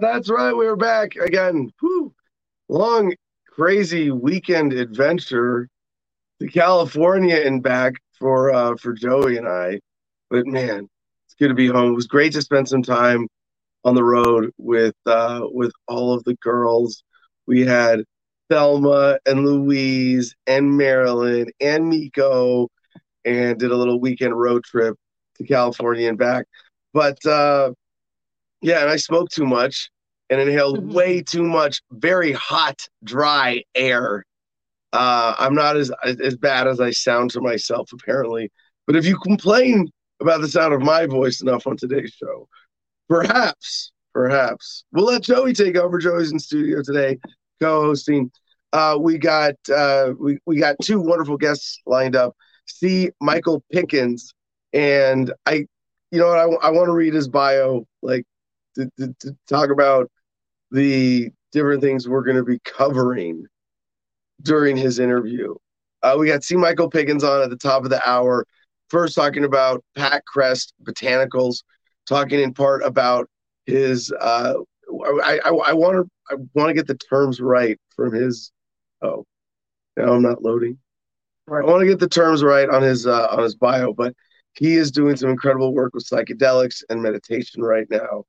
That's right. We're back again. Whew. Long, crazy weekend adventure to California and back for uh, for Joey and I. But man, it's good to be home. It was great to spend some time on the road with uh, with all of the girls. We had Thelma and Louise and Marilyn and Miko, and did a little weekend road trip to California and back. But uh, yeah, and I smoked too much and inhaled mm-hmm. way too much very hot, dry air. Uh, I'm not as as bad as I sound to myself, apparently. But if you complain about the sound of my voice enough on today's show, perhaps, perhaps we'll let Joey take over. Joey's in studio today, co-hosting. Uh, we got uh, we we got two wonderful guests lined up. C. Michael Pickens, and I, you know what, I, I want to read his bio, like to, to, to talk about the different things we're going to be covering during his interview. Uh, we got C. Michael Pickens on at the top of the hour. First, talking about Pat Crest Botanicals, talking in part about his. Uh, I, want to I want to get the terms right from his. Oh, now I'm not loading. Right. I want to get the terms right on his uh, on his bio, but he is doing some incredible work with psychedelics and meditation right now.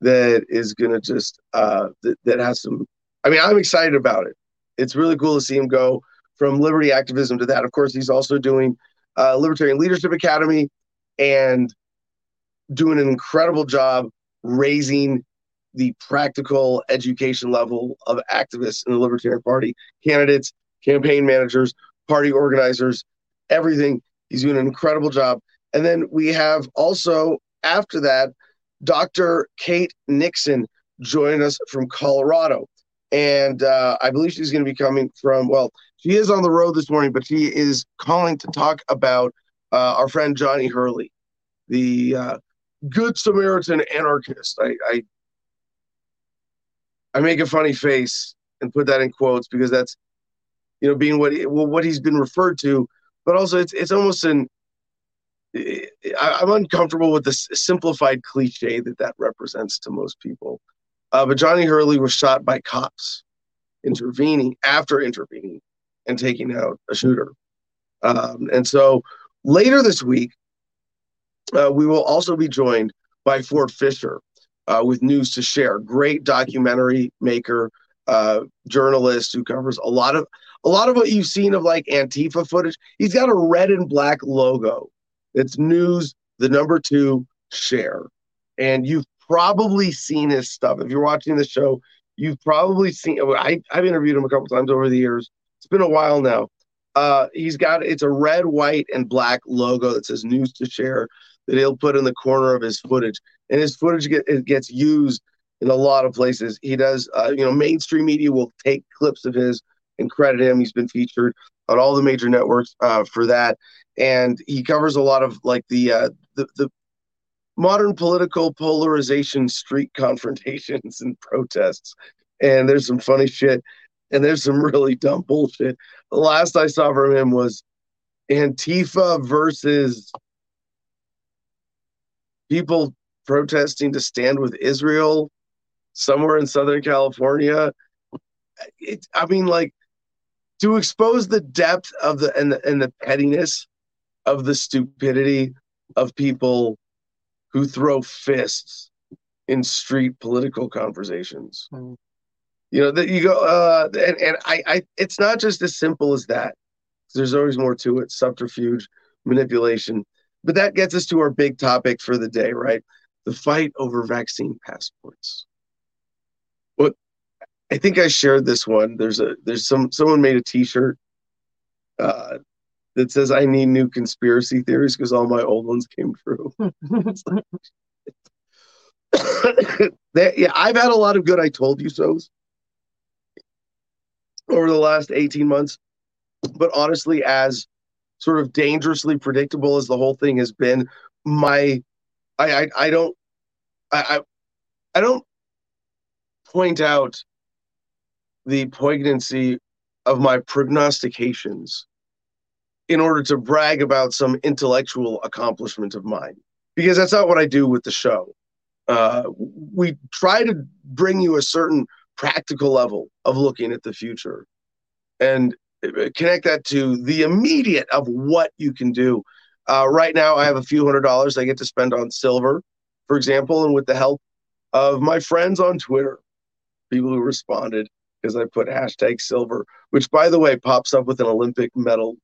That is gonna just uh, that, that has some. I mean, I'm excited about it. It's really cool to see him go from liberty activism to that. Of course, he's also doing uh, Libertarian Leadership Academy and doing an incredible job raising the practical education level of activists in the Libertarian Party, candidates, campaign managers, party organizers, everything. He's doing an incredible job. And then we have also, after that, Dr. Kate Nixon joined us from Colorado. And uh, I believe she's going to be coming from, well, she is on the road this morning, but she is calling to talk about uh, our friend Johnny Hurley, the uh, Good Samaritan anarchist. I, I I make a funny face and put that in quotes because that's you know, being what well, what he's been referred to, but also it's it's almost an I, am uncomfortable with the simplified cliche that that represents to most people. Uh, but Johnny Hurley was shot by cops intervening after intervening and taking out a shooter. Um, and so later this week, uh, we will also be joined by Ford Fischer uh, with news to share. Great documentary maker, uh, journalist who covers a lot of a lot of what you've seen of like Antifa footage, he's got a red and black logo. It's news, the number two share. And you've probably seen his stuff. If you're watching the show, you've probably seen I, I've interviewed him a couple times over the years. It's been a while now. Uh, he's got it's a red, white, and black logo that says news to share that he'll put in the corner of his footage. And his footage get, it gets used in a lot of places. He does, uh, you know, mainstream media will take clips of his and credit him. He's been featured on all the major networks uh, for that, and he covers a lot of like the uh, the, the modern political polarization, street confrontations, and protests. And there's some funny shit, and there's some really dumb bullshit. The last I saw from him was Antifa versus people protesting to stand with Israel somewhere in Southern California. It, I mean, like to expose the depth of the and the and the pettiness of the stupidity of people who throw fists in street political conversations. Mm. You know that you go uh and, and I, I it's not just as simple as that. There's always more to it, subterfuge, manipulation. But that gets us to our big topic for the day, right? The fight over vaccine passports. What I think I shared this one. There's a there's some someone made a T-shirt uh, that says I need new conspiracy theories because all my old ones came true. that, yeah, I've had a lot of good I told you so's over the last 18 months. But honestly, as sort of dangerously predictable as the whole thing has been, my I I, I don't I, I I don't point out the poignancy of my prognostications in order to brag about some intellectual accomplishment of mine because that's not what I do with the show. uh, we try to bring you a certain practical level of looking at the future and uh, connect that to the immediate of what you can do. Uh, right now, I have a few hundred dollars I get to spend on silver, for example, and with the help of my friends on Twitter, people who responded because I put hashtag silver, which by the way pops up with an Olympic medal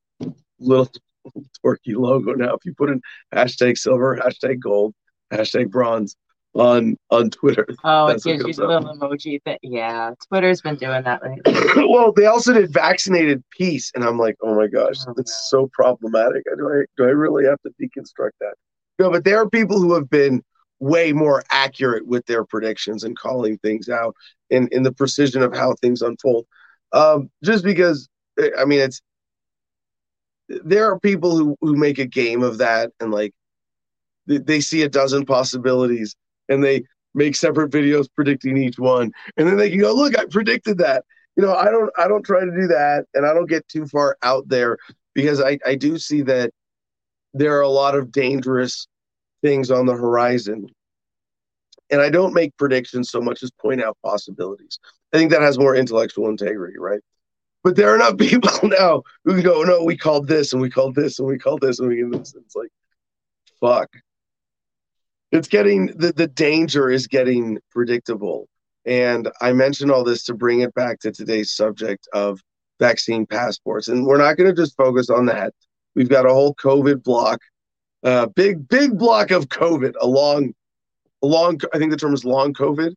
little Tokyo logo now. If you put in hashtag silver, hashtag gold, hashtag bronze on on Twitter. Oh, it gives you the little emoji thing. Yeah, Twitter's been doing that lately. well, they also did vaccinated peace, and I'm like, oh my gosh, oh, that's so problematic. Do I do I really have to deconstruct that? No, but there are people who have been way more accurate with their predictions and calling things out in in the precision of how things unfold. Um, just because, I mean, it's there are people who who make a game of that and like they, they see a dozen possibilities and they make separate videos predicting each one. And then they can go look i predicted that. You know i don't i don't try to do that and i don't get too far out there because i i do see that there are a lot of dangerous things on the horizon. And i don't make predictions so much as point out possibilities. I think that has more intellectual integrity right but there are enough people now who can go, no, we called this and we called this and we called this and we can this. It's like, fuck. It's getting the, the danger is getting predictable. And I mentioned all this to bring it back to today's subject of vaccine passports. And we're not going to just focus on that. We've got a whole COVID block, uh, big, big block of COVID, a long, a long, I think the term is long COVID.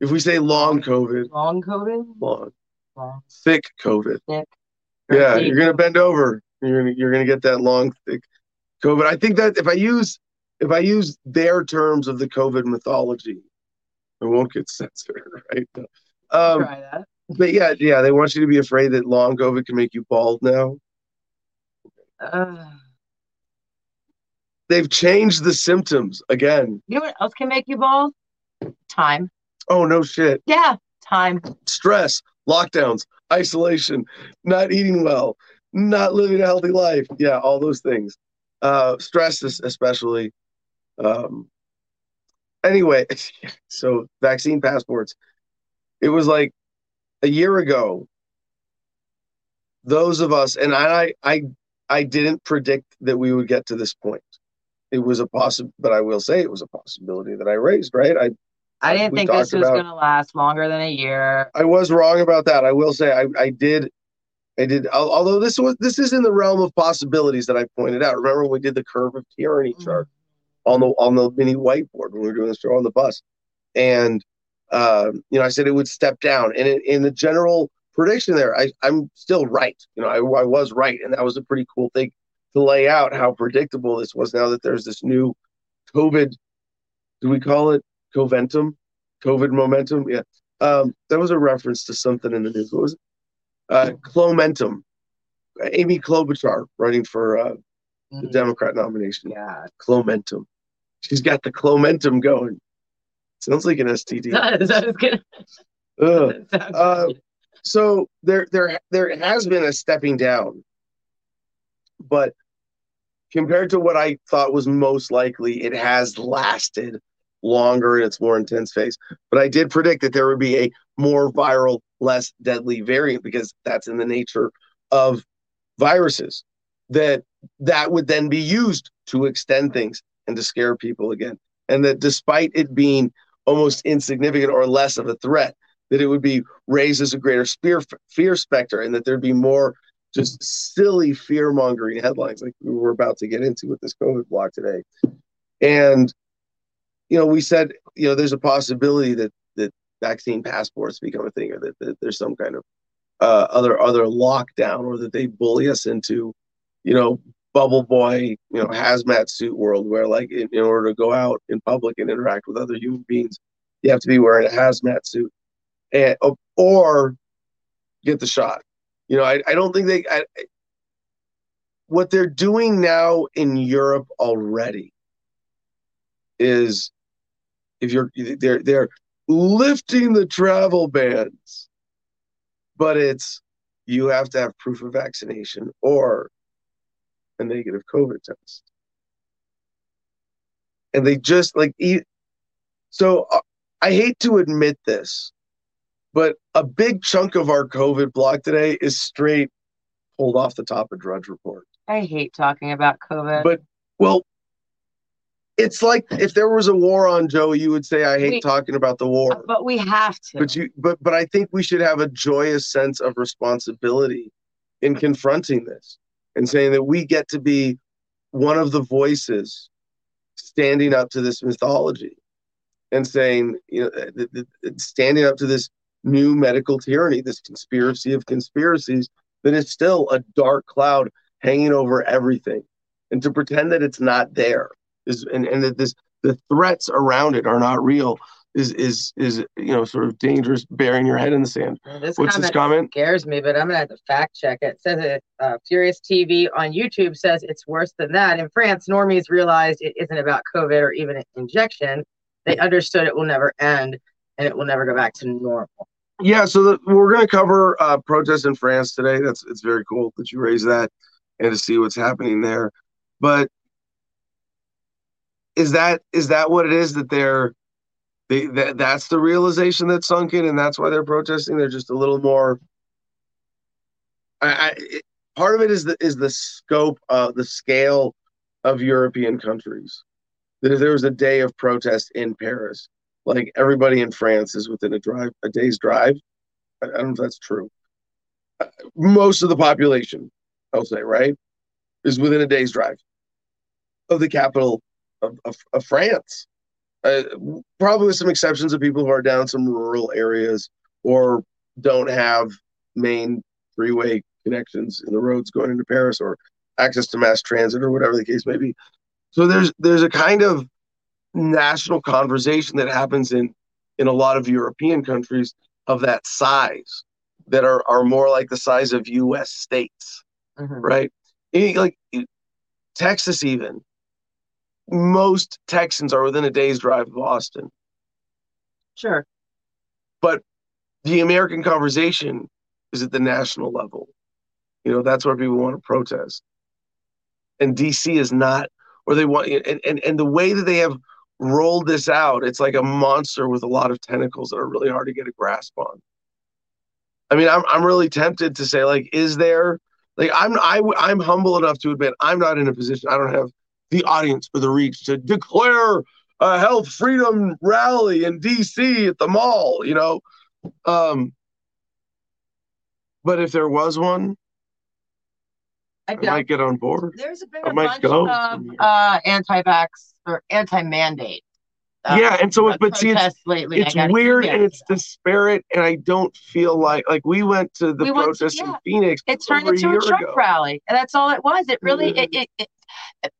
If we say long COVID, long COVID, long, thick COVID. Thick. Yeah, you're gonna bend over. You're gonna you're gonna get that long thick COVID. I think that if I use if I use their terms of the COVID mythology, I won't get censored, right? Um, Try that. But yeah, yeah, they want you to be afraid that long COVID can make you bald now. Uh, They've changed the symptoms again. You know what else can make you bald? Time. Oh no shit. Yeah, time. Stress lockdowns, isolation, not eating well, not living a healthy life. Yeah, all those things. Uh, stress, especially. Um, anyway, so vaccine passports. It was like a year ago. Those of us, and I, I, I didn't predict that we would get to this point. It was a possible, but I will say it was a possibility that I raised. Right, I I didn't think this was going to last longer than a year. I was wrong about that. I will say I, I did. I did. Although this was this is in the realm of possibilities that I pointed out. Remember when we did the curve of tyranny mm-hmm. chart on the on the mini whiteboard when we were doing the show on the bus, and uh, you know I said it would step down, and in, in the general prediction there, I I'm still right. You know I, I was right, and that was a pretty cool thing to lay out how predictable this was. Now that there's this new COVID, do we call it Coventum, COVID momentum. Yeah, um, that was a reference to something in the news. What was it? Uh, Klomentum. Amy Klobuchar running for uh, the mm-hmm. Democrat nomination. Yeah, Klomentum. She's got the Klomentum going. Sounds like an STD. uh, uh, so there, there, there has been a stepping down, but compared to what I thought was most likely, it has lasted longer in its more intense phase. But I did predict that there would be a more viral, less deadly variant because that's in the nature of viruses. That that would then be used to extend things and to scare people again. And that despite it being almost insignificant or less of a threat, that it would be raised as a greater fear, fear specter and that there'd be more just silly fear mongering headlines like we were about to get into with this COVID block today. And you know, we said, you know, there's a possibility that that vaccine passports become a thing, or that, that there's some kind of uh, other other lockdown, or that they bully us into, you know, bubble boy, you know, hazmat suit world, where like in, in order to go out in public and interact with other human beings, you have to be wearing a hazmat suit, and or get the shot. You know, I, I don't think they. I, what they're doing now in Europe already is if you're they're they're lifting the travel bans, but it's you have to have proof of vaccination or a negative COVID test. And they just like eat. So uh, I hate to admit this, but a big chunk of our COVID block today is straight pulled off the top of Drudge Report. I hate talking about COVID. But well, it's like if there was a war on Joe, you would say I hate We- talking about the war. but we have to. But you but but I think we should have a joyous sense of responsibility in confronting this and saying that we get to be one of the voices standing up to this mythology and saying, you know, th- th- th- standing up to this new medical tyranny, this conspiracy of conspiracies that is still a dark cloud hanging over everything. And to pretend that it's not there is and, and that this the threats around it are not real is is is you know sort of dangerous burying your head in the sand. this What's comment this comment? scares me, but I'm gonna have to fact check it. It says it. Uh, Furious TV on YouTube says it's worse than that. In France, normies realized it isn't about COVID or even an injection. They understood it will never end and it will never go back to normal. Yeah, so the, we're going to cover uh, protests in France today. That's it's very cool that you raised that and to see what's happening there. But is that is that what it is that they're they that that's the realization that's sunk in, and that's why they're protesting? They're just a little more. I, I it, part of it is the is the scope of the scale of European countries. That if there was a day of protest in Paris, like everybody in France is within a drive a day's drive. I, I don't know if that's true. Uh, Most of the population, I'll say, right, is within a day's drive of the capital of, of, of France. Uh, probably with some exceptions of people who are down some rural areas or don't have main freeway connections in the roads going into Paris or access to mass transit or whatever the case may be. So there's there's a kind of national conversation that happens in in a lot of European countries of that size that are are more like the size of U.S. states, Mhm. right? Like Texas, even most Texans are within a day's drive of Austin. Sure. But the American conversation is at the national level. You know, that's where people want to protest. And DC is not, or they want, and, and, and the way that they have rolled this out, it's like a monster with a lot of tentacles that are really hard to get a grasp on. I mean, I'm, I'm really tempted to say, like, is there, like, I'm, I, I'm humble enough to admit I'm not in a position, I don't have the audience for the reach to declare a health freedom rally in DC at the mall, you know? Um, but if there was one, I I might get on board. There's been a bunch go. of uh, anti-vax or anti-mandate. uh, yeah, and so, but see, it's, lately. I weird and it's disparate, and I don't feel like like we went to the We went to- protest yeah. in Phoenix. it turned into a Trump ago. rally, and that's all it was. It really, it, it, it,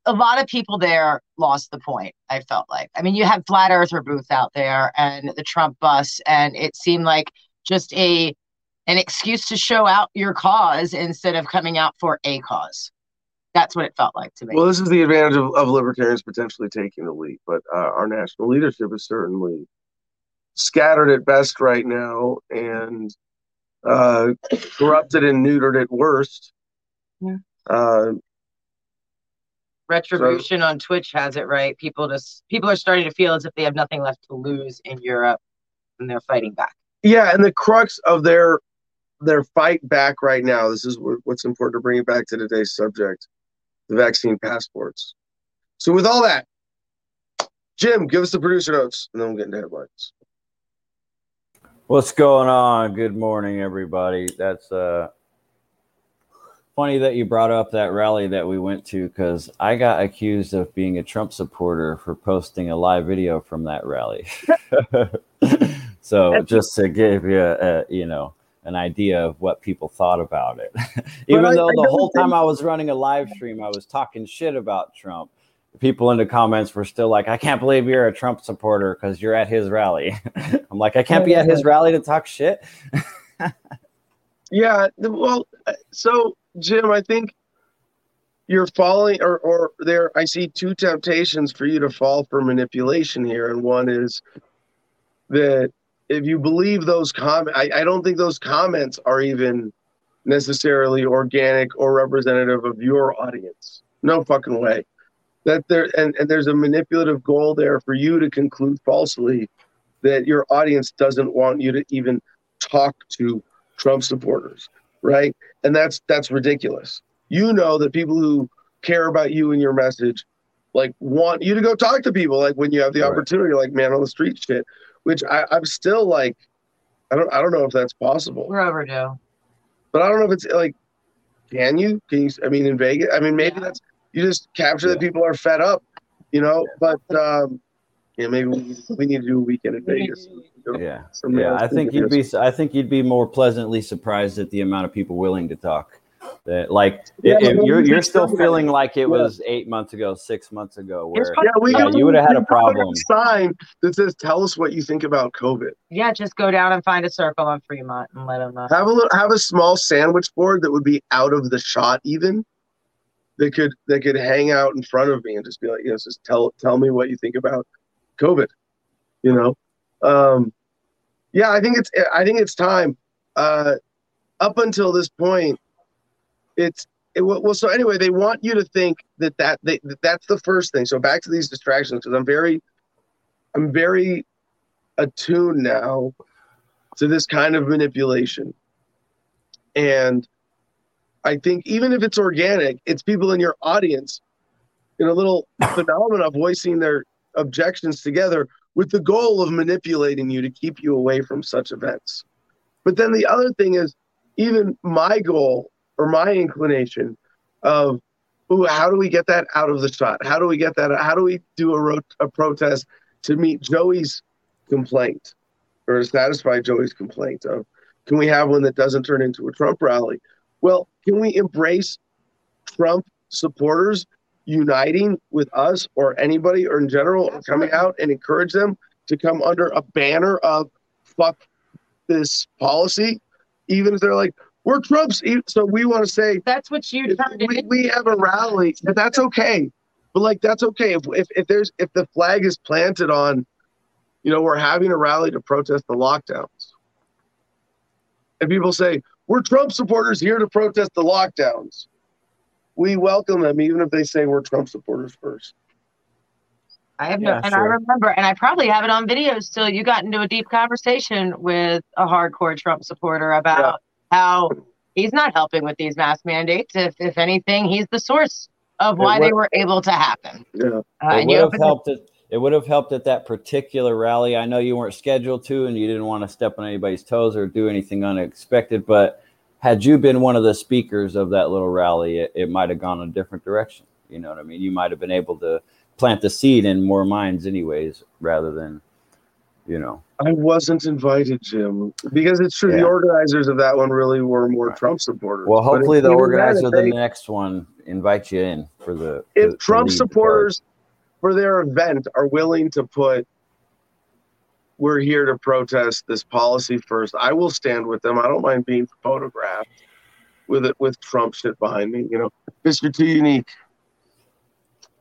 a lot of people there lost the point. I felt like. I mean, you had flat earther booth out there and the Trump bus, and it seemed like just a an excuse to show out your cause instead of coming out for a cause. That's what it felt like to me. Well, this is the advantage of, of libertarians potentially taking the lead, but uh, our national leadership is certainly scattered at best right now and uh, corrupted and neutered at worst. Yeah. Uh, Retribution on Twitch has it right. People just people are starting to feel as if they have nothing left to lose in Europe, and they're fighting back. yeah, and the crux of their their fight back right now. This is what's important to bring it back to today's subject: the vaccine passports. So, with all that, Jim, give us the producer notes, and then we'll get into headlines. What's going on? Good morning, everybody. That's uh funny that you brought up that rally that we went to because I got accused of being a Trump supporter for posting a live video from that rally. so just to give you a, you know an idea of what people thought about it. Even I- though I the whole time I was running a live stream, I was talking shit about Trump. People in the comments were still like, I can't believe you're a Trump supporter because you're at his rally. I'm like, I can't be at his rally to talk shit. Yeah, well, uh, so Jim, I think you're falling, or or there. I see two temptations for you to fall for manipulation here, and one is that if you believe those comments, I, I don't think those comments are even necessarily organic or representative of your audience. No fucking way. that there and, and there's a manipulative goal there for you to conclude falsely that your audience doesn't want you to even talk to Trump supporters, right? And that's that's ridiculous. You know that people who care about you and your message like want you to go talk to people like when you have the right. opportunity like man on the street shit which I, i'm still like i don't i don't know if that's possible we're overdue but i don't know if it's like can you can you i mean in vegas i mean maybe yeah. that's you just capture yeah. that people are fed up you know but um yeah maybe we, we need to do a weekend in vegas yeah yeah i think you'd be i think you'd be more pleasantly surprised at the amount of people willing to talk that like yeah, you're you're still feeling like it was eight months ago, six months ago, where yeah, we, uh, you would have had a problem. Sign that says, "Tell us what you think about COVID." Yeah, just go down and find a circle on Fremont and let them know. Have a little, have a small sandwich board that would be out of the shot, even. That could that could hang out in front of me and just be like, you know, just tell tell me what you think about COVID. You know, um, yeah, I think it's I think it's time. Uh, up until this point, it's it, well so anyway they want you to think that that, they, that that's the first thing so back to these distractions because i'm very i'm very attuned now to this kind of manipulation and i think even if it's organic it's people in your audience in a little phenomena voicing their objections together with the goal of manipulating you to keep you away from such events but then the other thing is even my goal or my inclination of ooh, how do we get that out of the shot? How do we get that? How do we do a, ro- a protest to meet Joey's complaint or to satisfy Joey's complaint of can we have one that doesn't turn into a Trump rally? Well, can we embrace Trump supporters uniting with us or anybody or in general or coming out and encourage them to come under a banner of fuck this policy, even if they're like, we're Trump's, so we want to say that's what you we, we have a rally, but that's okay. But like that's okay if, if if there's if the flag is planted on, you know, we're having a rally to protest the lockdowns, and people say we're Trump supporters here to protest the lockdowns. We welcome them, even if they say we're Trump supporters first. I have no, yeah, and sure. I remember, and I probably have it on video still. You got into a deep conversation with a hardcore Trump supporter about how he's not helping with these mask mandates. If if anything, he's the source of why would, they were able to happen. Yeah, uh, it would have helped. The, it, it would have helped at that particular rally. I know you weren't scheduled to, and you didn't want to step on anybody's toes or do anything unexpected. But had you been one of the speakers of that little rally, it, it might have gone a different direction. You know what I mean? You might have been able to plant the seed in more minds, anyways, rather than you know. I wasn't invited, Jim, because it's true. Yeah. The organizers of that one really were more right. Trump supporters. Well, hopefully, the organizer of the next one invite you in for the. If Trump supporters for their event are willing to put, we're here to protest this policy first. I will stand with them. I don't mind being photographed with it with Trump shit behind me. You know, Mr. Too Unique.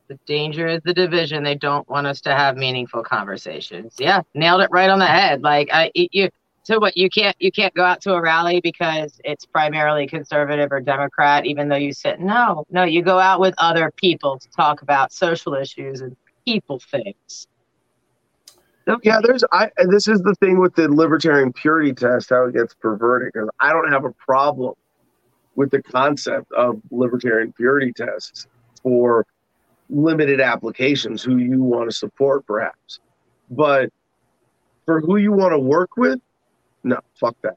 The danger is the division. They don't want us to have meaningful conversations. Yeah, nailed it right on the head. Like I, you, so what? You can't you can't go out to a rally because it's primarily conservative or Democrat, even though you sit. No, no, you go out with other people to talk about social issues and people things. Okay. Yeah, there's I. This is the thing with the libertarian purity test, how it gets perverted. Because I don't have a problem with the concept of libertarian purity tests for limited applications who you want to support perhaps but for who you want to work with no fuck that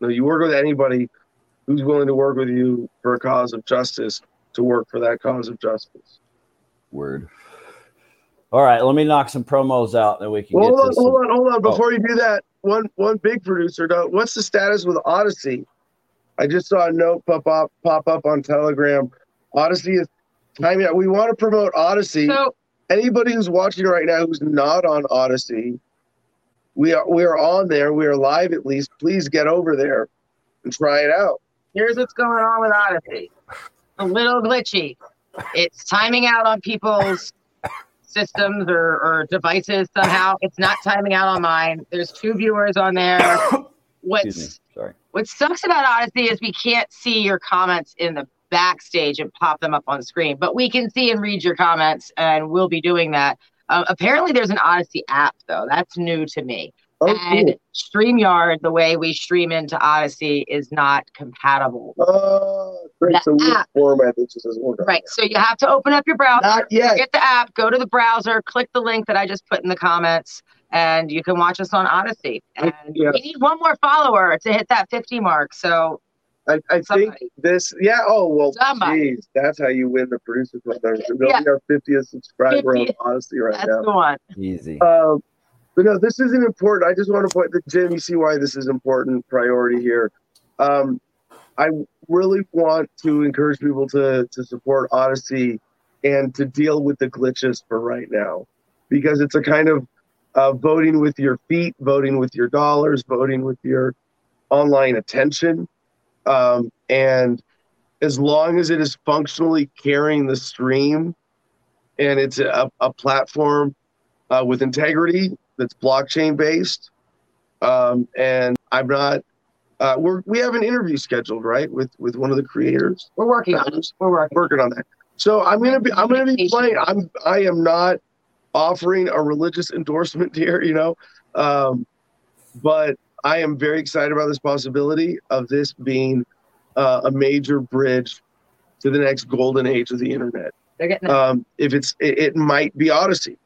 no you work with anybody who's willing to work with you for a cause of justice to work for that cause of justice word all right let me knock some promos out and we can well, hold on hold on hold on before oh. you do that one one big producer what's the status with Odysee? i just saw a note pop up pop up on telegram Odysee is I mean, we want to promote Odysee. So, Anybody who's watching right now who's not on Odysee, we are we are on there. We are live at least. Please get over there and try it out. Here's what's going on with Odysee. A little glitchy. It's timing out on people's systems or, or devices somehow. It's not timing out on mine. There's two viewers on there. What's Sorry. What sucks about Odysee is we can't see your comments in the backstage and pop them up on screen. But we can see and read your comments, and we'll be doing that. Uh, apparently, there's an Odysee app though. That's new to me. Oh, and cool. StreamYard, the way we stream into Odysee, is not compatible. Oh, great. The So weird app. format that just doesn't work. Right. So you have to open up your browser, Not yet. get the app, go to the browser, click the link that I just put in the comments, and you can watch us on Odysee. And Yeah. we need one more follower to hit that 50 mark. So I, I think this, yeah. Oh, well, Somebody. geez, that's how you win the producer club. We'll Yeah. be our 50th subscriber 50th. on Odysee right that's now. the one. Easy. Um, but no, this isn't important. I just want to point that Jim, you see why this is important priority here. Um, I really want to encourage people to to support Odysee and to deal with the glitches for right now, because it's a kind of uh, voting with your feet, voting with your dollars, voting with your online attention, um, and as long as it is functionally carrying the stream, and it's a, a platform uh, with integrity that's blockchain based. Um, and I'm not. Uh, we're we have an interview scheduled, right, with with one of the creators. We're working on it. We're working. Working on that. So I'm gonna be I'm gonna be playing. I'm I am not offering a religious endorsement here, you know, um, but I am very excited about this possibility of this being uh, a major bridge to the next golden age of the internet They're getting um, if it's it, it might be Odysee,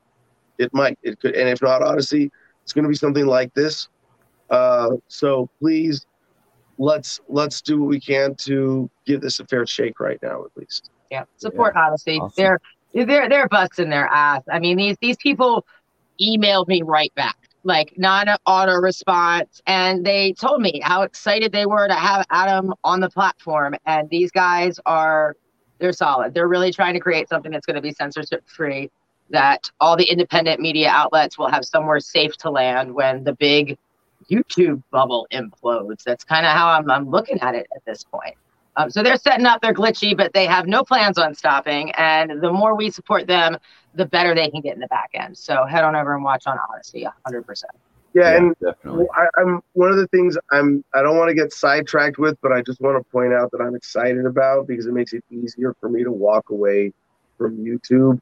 it might it could, and if not Odysee, it's going to be something like this. Uh, so please, let's let's do what we can to give this a fair shake right now, at least. Yeah, support Odysee. Awesome. They're they're they're busting their ass. I mean, these these people emailed me right back, like non auto response, and they told me how excited they were to have Adam on the platform. And these guys are they're solid. They're really trying to create something that's going to be censorship free. That all the independent media outlets will have somewhere safe to land when the big YouTube bubble implodes. That's kind of how I'm, I'm looking at it at this point. Um, so they're setting up, they're glitchy, but they have no plans on stopping. And the more we support them, the better they can get in the back end. So head on over and watch on Odysee 100%. Yeah, and definitely. I, I'm one of the things I'm I don't want to get sidetracked with, but I just want to point out that I'm excited about because it makes it easier for me to walk away from YouTube,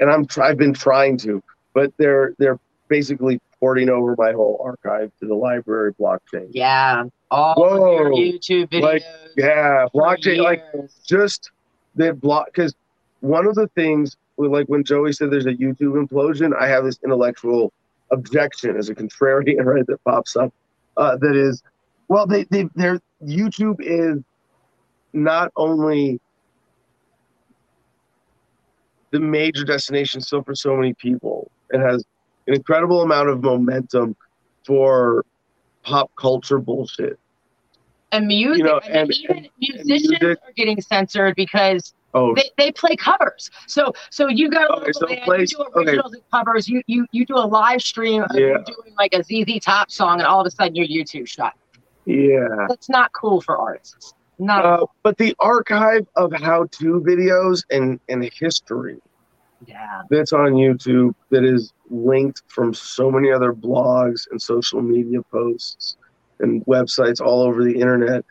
and I'm I've been trying to, but they're they're basically porting over my whole archive to the LBRY blockchain. Yeah. All Whoa. your YouTube videos. Like, Yeah, blockchain like just the block because one of the things with, like when Joey said there's a YouTube implosion, I have this intellectual objection as a contrarian, right? That pops up. Uh, that is, well, they they their YouTube is not only the major destination still for so many people. It has an incredible amount of momentum for pop culture bullshit. and music. you know, I mean, and- even and musicians music- are getting censored because Oh, they, they play covers. So so you go to Okay, a so band, plays- you do okay. and covers. You you you do a live stream of Yeah. doing like a ZZ Top song, and all of a sudden your YouTube shut. yeah. That's not cool for artists. Not Uh, but the archive of how-to videos and and history yeah. that's on YouTube that is linked from so many other blogs and social media posts and websites all over the internet.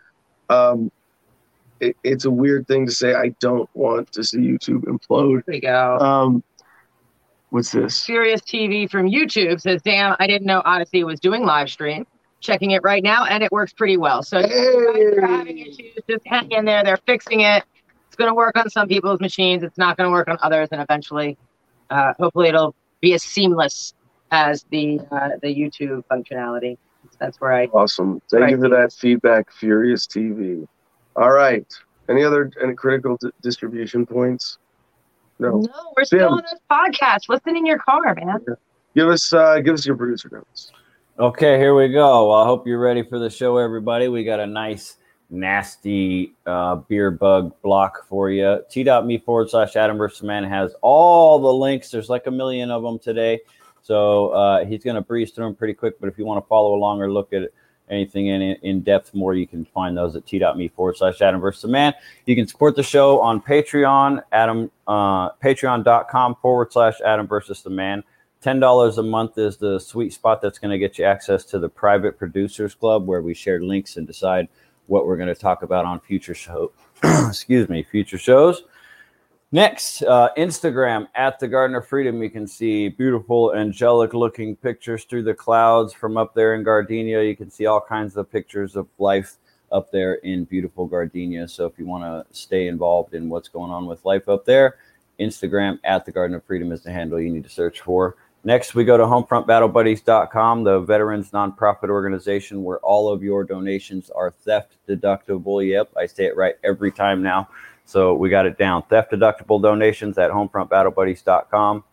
Um, it, it's a weird thing to say. I don't want to see YouTube implode. There we go. Um, what's this? Furious TV from YouTube says, "Damn, I didn't know Odysee was doing live stream. Checking it right now, and it works pretty well. So if you're having issues, just hang in there. They're fixing it. It's going to work on some people's machines. It's not going to work on others, and eventually, uh, hopefully, it'll be as seamless as the uh, the YouTube functionality. That's where I Awesome. Thank you for that feedback, Furious TV. All right. Any other any critical d- distribution points? No. no, we're still Tim. on this podcast. Listen in your car, man. Give us uh, give us your producer notes. Okay, here we go. I hope you're ready for the show, everybody. We got a nice, nasty uh, beer bug block for you. T.me forward slash Adam versus the Man has all the links. There's like a million of them today. So uh, he's going to breeze through them pretty quick. But if you want to follow along or look at anything in, in depth more, you can find those at t.me forward slash Adam versus the Man. You can support the show on Patreon, Adam, uh, patreon.com forward slash Adam versus the Man. Ten dollars a month is the sweet spot that's going to get you access to the private producers club, where we share links and decide what we're going to talk about on future show excuse me, future shows. Next, uh, Instagram at the Garden of Freedom. You can see beautiful, angelic looking pictures through the clouds from up there in Gardenia. You can see all kinds of pictures of life up there in beautiful Gardenia. So if you want to stay involved in what's going on with life up there, Instagram at the Garden of Freedom is the handle you need to search for. Next, we go to homefrontbattlebuddies.com, the veterans nonprofit organization where all of your donations are theft deductible. Yep, I say it right every time now. So we got it down. Theft deductible donations at homefrontbattlebuddies.com.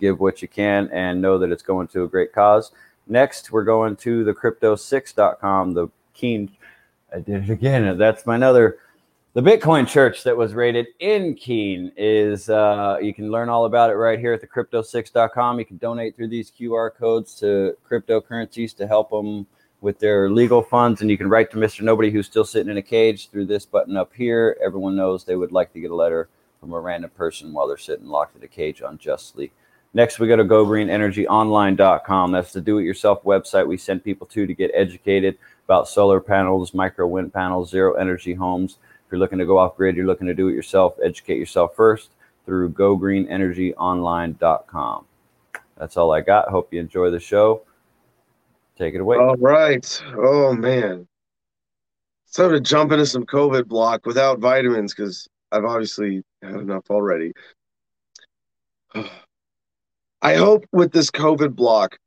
Give what you can and know that it's going to a great cause. Next, we're going to the crypto6.com, the Keene. I did it again. That's my another the Bitcoin church that was rated in Keene is uh, you can learn all about it right here at the crypto6.com. You can donate through these QR codes to cryptocurrencies to help them with their legal funds. And you can write to Mr. Nobody who's still sitting in a cage through this button up here. Everyone knows they would like to get a letter from a random person while they're sitting locked in a cage unjustly. Next, we go to gogreenenergyonline.com. That's the do it yourself website we send people to to get educated about solar panels, micro wind panels, zero energy homes you're looking to go off grid, you're looking to do it yourself, educate yourself first through gogreenenergyonline.com. That's all I got. Hope you enjoy the show. Take it away. All right. Oh man. So to jump into some COVID block without vitamins because I've obviously had enough already. I hope with this COVID block,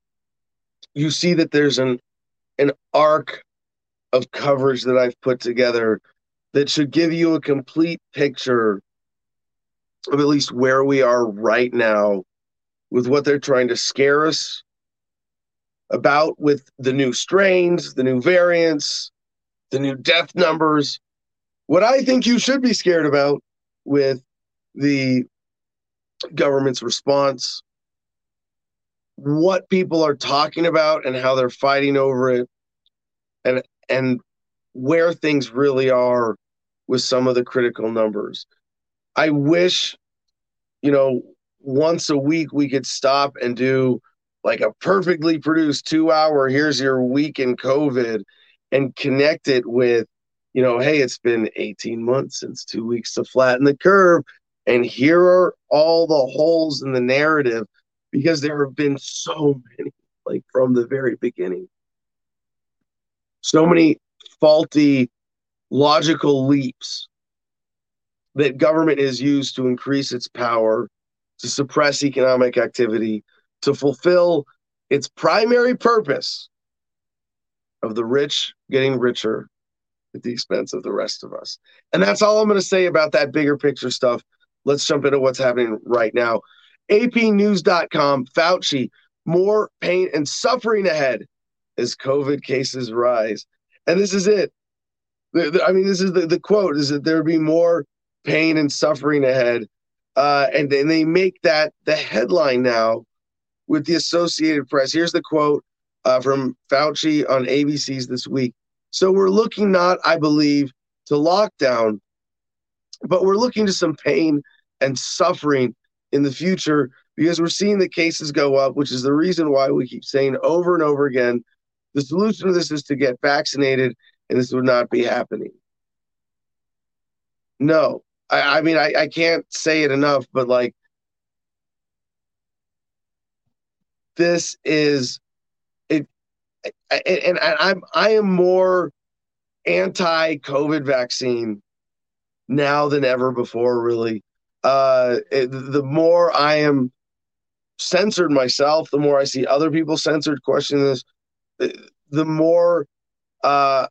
you see that there's an an arc of coverage that I've put together that should give you a complete picture of at least where we are right now with what they're trying to scare us about with the new strains, the new variants, the new death numbers. What I think you should be scared about with the government's response, what people are talking about and how they're fighting over it, and and where things really are with some of the critical numbers. I wish, you know, once a week we could stop and do like a perfectly produced two hour, here's your week in COVID and connect it with, you know, hey, it's been 18 months since two weeks to flatten the curve. And here are all the holes in the narrative because there have been so many, like from the very beginning. So many faulty logical leaps that government is used to increase its power, to suppress economic activity, to fulfill its primary purpose of the rich getting richer at the expense of the rest of us. And that's all I'm going to say about that bigger picture stuff. Let's jump into what's happening right now. APnews.com, Fauci, more pain and suffering ahead as COVID cases rise. And this is it. I mean, this is the, the quote is that there would be more pain and suffering ahead. Uh, and then they make that the headline now with the Associated Press. Here's the quote uh, from Fauci on ABC's this week. So we're looking not, I believe, to lockdown, but we're looking to some pain and suffering in the future because we're seeing the cases go up, which is the reason why we keep saying over and over again the solution to this is to get vaccinated and this would not be happening. No, I, I mean, I, I can't say it enough, but like, this is it, and I'm I am more anti-COVID vaccine now than ever before. Really, uh, it, the more I am censored myself, the more I see other people censored questioning this, the more uh,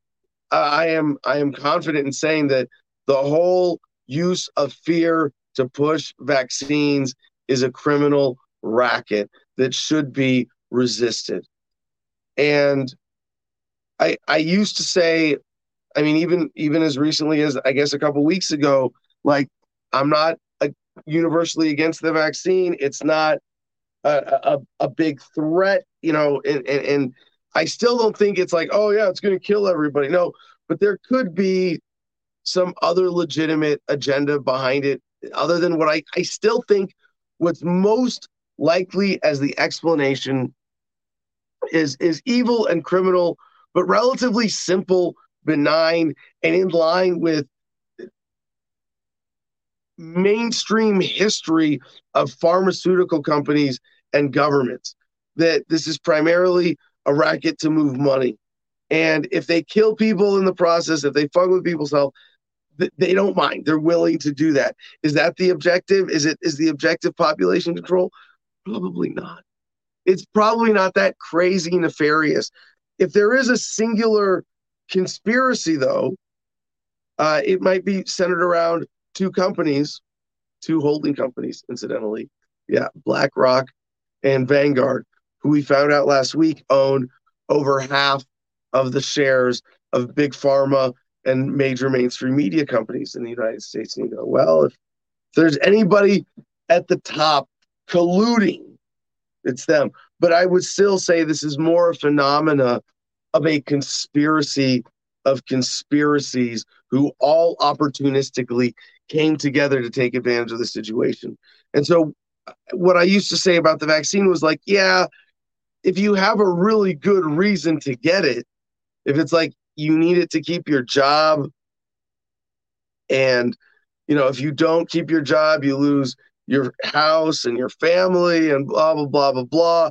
I am I am confident in saying that the whole use of fear to push vaccines is a criminal racket that should be resisted. And I I used to say, I mean, even even as recently as I guess a couple weeks ago, like I'm not a, universally against the vaccine. It's not a, a, a big threat, you know, and, and, and I still don't think it's like, oh yeah, it's going to kill everybody. No, but there could be some other legitimate agenda behind it, other than what I, I still think what's most likely as the explanation is is evil and criminal, but relatively simple, benign, and in line with mainstream history of pharmaceutical companies and governments that this is primarily a racket to move money. And if they kill people in the process, if they fuck with people's health, they don't mind. They're willing to do that. Is that the objective? Is it is the objective population control? Probably not. It's probably not that crazy nefarious. If there is a singular conspiracy, though, uh, it might be centered around two companies, two holding companies, incidentally. Yeah, BlackRock and Vanguard, who we found out last week own over half of the shares of big pharma and major mainstream media companies in the United States. And you go, well, if there's anybody at the top colluding, it's them. But I would still say this is more a phenomena of a conspiracy of conspiracies who all opportunistically came together to take advantage of the situation. And so, uh, what I used to say about the vaccine was like, yeah, if you have a really good reason to get it, if it's like you need it to keep your job, and you know, if you don't keep your job, you lose your house and your family and blah blah blah blah blah.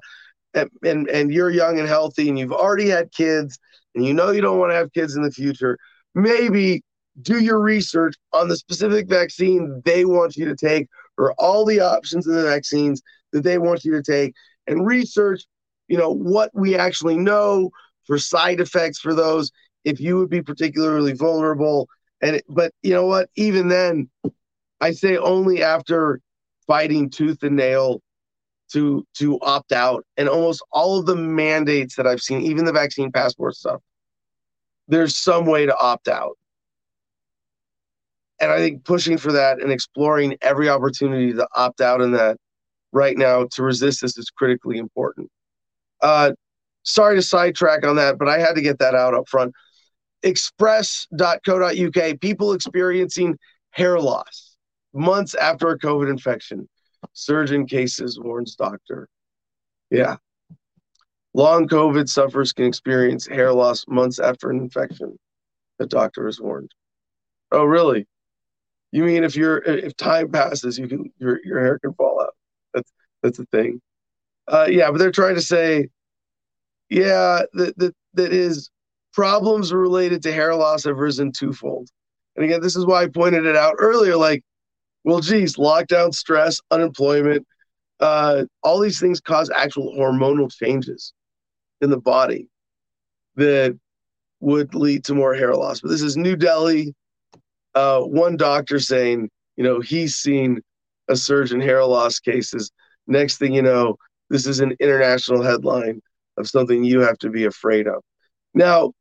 And, and and you're young and healthy and you've already had kids and you know you don't want to have kids in the future, maybe do your research on the specific vaccine they want you to take or all the options of the vaccines that they want you to take and research you know what we actually know for side effects for those if you would be particularly vulnerable. And it, but you know what? Even then i say only after fighting tooth and nail to to opt out. And almost all of the mandates that i've seen even the vaccine passport stuff there's some way to opt out. And I think pushing for that and exploring every opportunity to opt out in that right now to resist this is critically important. Uh, sorry to sidetrack on that, but I had to get that out up front. Express.co.uk, people experiencing hair loss months after a COVID infection. Surge in cases, warns doctor. Yeah. Long COVID sufferers can experience hair loss months after an infection, the doctor has warned. Oh, really? You mean if you're if time passes, you can your your hair can fall out. That's that's a thing. Uh, yeah, but they're trying to say, yeah, that that that his problems related to hair loss have risen twofold. And again, this is why I pointed it out earlier. Like, well, geez, lockdown, stress, unemployment, uh, all these things cause actual hormonal changes in the body that would lead to more hair loss. But this is New Delhi uh, one doctor saying, you know, he's seen a surge in hair loss cases. Next thing you know, this is an international headline of something you have to be afraid of. Now,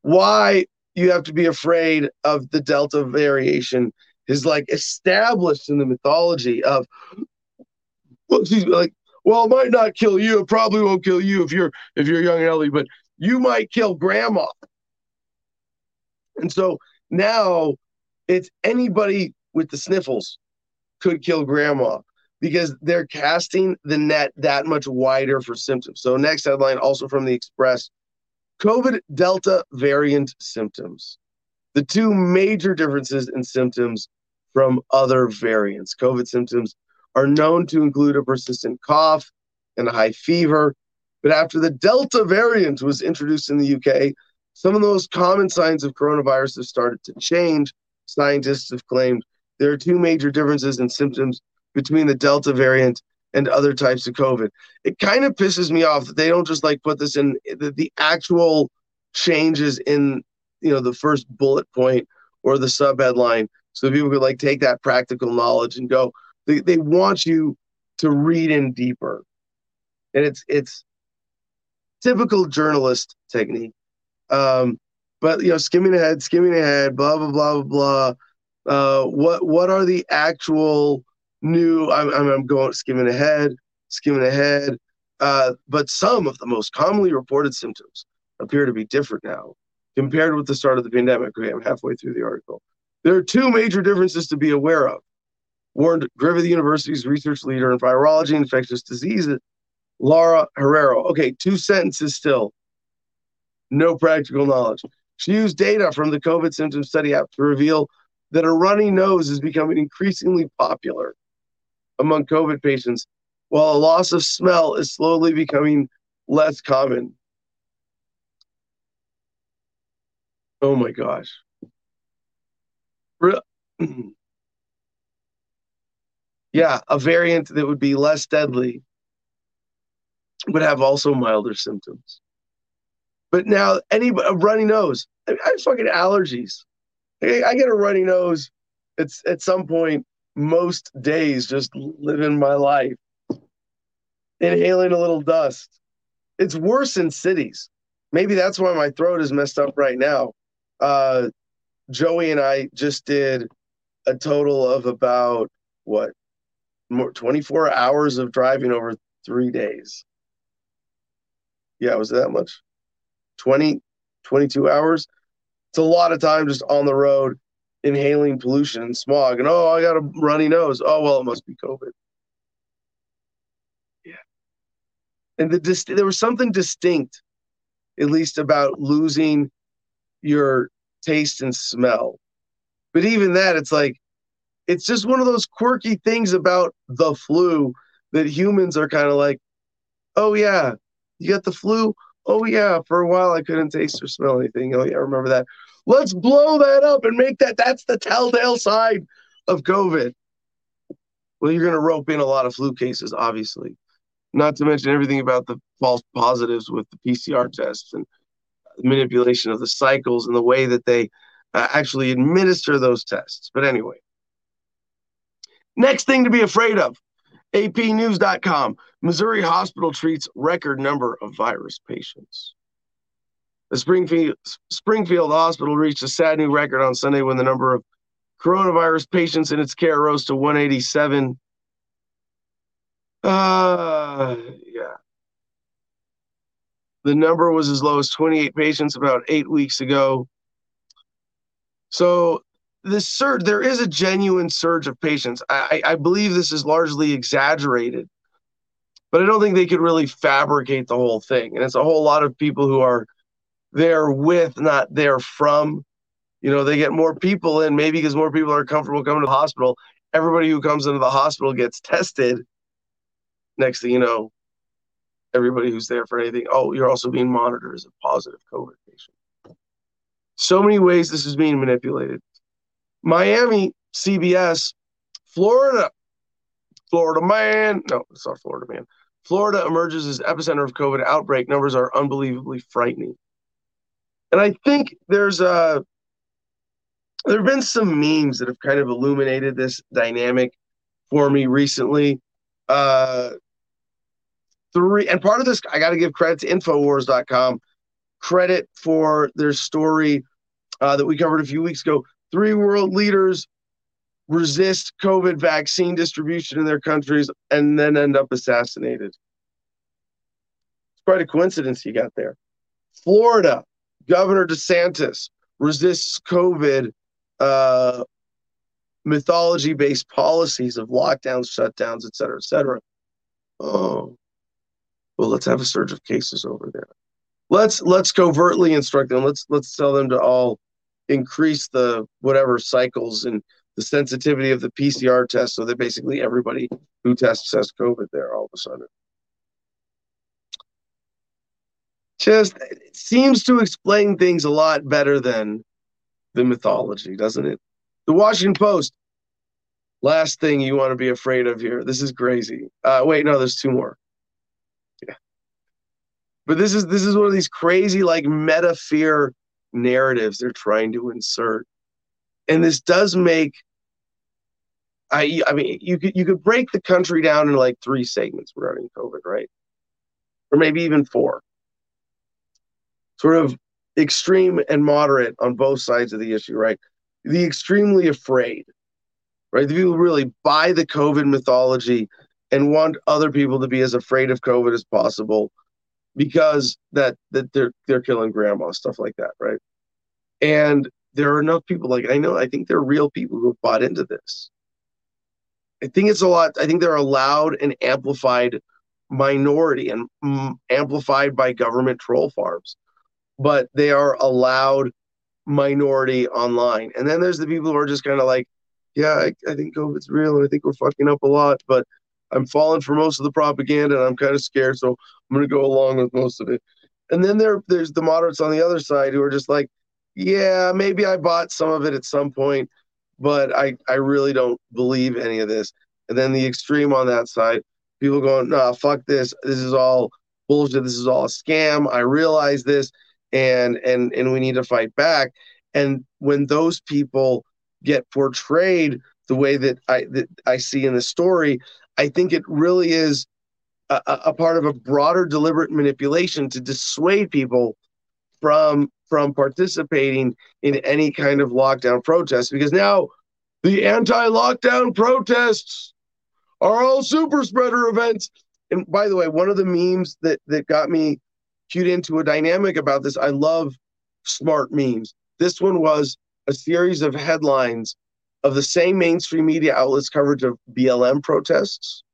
why you have to be afraid of the Delta variation is like established in the mythology of, well, like, well, it might not kill you. It probably won't kill you if you're if you're young and healthy, but you might kill grandma. And so now it's anybody with the sniffles could kill grandma because they're casting the net that much wider for symptoms. So, next headline, also from the Express COVID Delta variant symptoms. The two major differences in symptoms from other variants. COVID symptoms are known to include a persistent cough and a high fever. But after the Delta variant was introduced in the UK, some of those common signs of coronavirus have started to change scientists have claimed there are two major differences in symptoms between the Delta variant and other types of COVID. It kind of pisses me off that they don't just like put this in the, the actual changes in you know the first bullet point or the sub headline so people could like take that practical knowledge and go they, they want you to read in deeper and it's it's typical journalist technique um but you know, skimming ahead, skimming ahead, blah blah blah blah blah. Uh, what what are the actual new? I'm I'm, going skimming ahead, skimming ahead. Uh, but some of the most commonly reported symptoms appear to be different now compared with the start of the pandemic. Okay, I'm halfway through the article. There are two major differences to be aware of, warned Griffith University's research leader in virology and infectious diseases, Laura Herrero. Okay, two sentences still. No practical knowledge. She used data from the COVID symptom study app to reveal that a runny nose is becoming increasingly popular among COVID patients, while a loss of smell is slowly becoming less common. Oh my gosh. yeah, a variant that would be less deadly would have also milder symptoms. But now, any a runny nose, I, I have fucking allergies. I, I get a runny nose. It's at some point most days just living my life, inhaling a little dust. It's worse in cities. Maybe that's why my throat is messed up right now. Uh, Joey and I just did a total of about what more 24 hours of driving over three days. Yeah, was it that much? 20, 22 hours. It's a lot of time just on the road inhaling pollution and smog. And oh, I got a runny nose. Oh, well, it must be COVID. Yeah. And the dis- there was something distinct, at least about losing your taste and smell. But even that, it's like, it's just one of those quirky things about the flu that humans are kind of like, oh, yeah, you got the flu? Oh, yeah, for a while I couldn't taste or smell anything. Oh, yeah, I remember that. Let's blow that up and make that that's the telltale side of COVID. Well, you're going to rope in a lot of flu cases, obviously. Not to mention everything about the false positives with the PCR tests and manipulation of the cycles and the way that they uh, actually administer those tests. But anyway, next thing to be afraid of APnews.com. Missouri hospital treats record number of virus patients. The Springfield, Springfield Hospital reached a sad new record on Sunday when the number of coronavirus patients in its care rose to 187. Uh, yeah. The number was as low as 28 patients about eight weeks ago. So this surge, there is a genuine surge of patients. I, I believe this is largely exaggerated, but I don't think they could really fabricate the whole thing. And it's a whole lot of people who are there with, not there from. You know, they get more people in, maybe because more people are comfortable coming to the hospital. Everybody who comes into the hospital gets tested. Next thing you know, everybody who's there for anything. Oh, you're also being monitored as a positive COVID patient. So many ways this is being manipulated. Miami, CBS, Florida, Florida man. No, it's not Florida man. Florida emerges as epicenter of COVID outbreak. Numbers are unbelievably frightening. And I think there's a there have been some memes that have kind of illuminated this dynamic for me recently. Uh, three and part of this i got to give credit to infowars.com credit for their story uh, that we covered a few weeks ago. Three world leaders resist covid vaccine distribution in their countries and then end up assassinated. It's quite a coincidence you got there. Florida governor desantis resists covid uh, mythology based policies of lockdowns shutdowns et cetera et cetera oh well, let's have a surge of cases over there. Let's let's covertly instruct them. Let's let's tell them to all increase the whatever cycles and the sensitivity of the PCR test so that basically everybody who tests has COVID there all of a sudden. Just seems to explain things a lot better than the mythology, doesn't it? The Washington Post. Last thing you want to be afraid of here. This is crazy. Uh, wait, no, there's two more. Yeah, But this is this is one of these crazy like meta fear narratives they're trying to insert. And this does make I I mean you could you could break the country down into like three segments regarding COVID, right? Or maybe even four. Sort of extreme and moderate on both sides of the issue, right? The extremely afraid, right? The people really buy the COVID mythology and want other people to be as afraid of COVID as possible because that that they're they're killing grandma stuff like that right and there are enough people like i know i think there are real people who have bought into this i think it's a lot i think they're a loud and amplified minority and mm, amplified by government troll farms but they are allowed minority online. And then there's the people who are just kind of like, yeah, I, I think COVID's real and I think we're fucking up a lot, but I'm falling for most of the propaganda and I'm kind of scared, so I'm going to go along with most of it. And then there, there's the moderates on the other side who are just like, yeah, maybe I bought some of it at some point, but I, I really don't believe any of this. And then the extreme on that side, people going, nah, fuck this. This is all bullshit. This is all a scam. I realize this and and and we need to fight back. And when those people get portrayed the way that I that I see in the story, I think it really is a, a part of a broader deliberate manipulation to dissuade people from from participating in any kind of lockdown protest because now the anti-lockdown protests are all super spreader events. And by the way, one of the memes that that got me cued into a dynamic about this, I love smart memes. This one was a series of headlines of the same mainstream media outlets coverage of BLM protests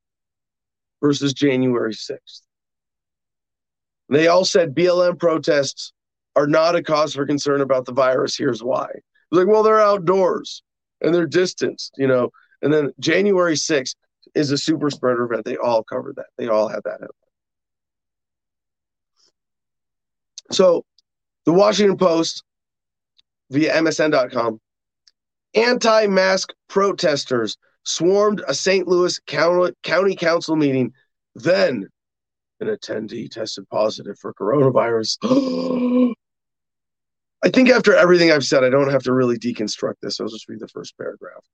versus January 6th. They all said BLM protests are not a cause for concern about the virus. Here's why. Like, well, they're outdoors and they're distanced, you know. And then January 6th is a super spreader event. They all covered that. They all had that headline. So the Washington Post via MSN.com anti mask protesters swarmed a St. Louis County Council meeting. Then an attendee tested positive for coronavirus. I think after everything I've said, I don't have to really deconstruct this. I'll just read the first paragraph.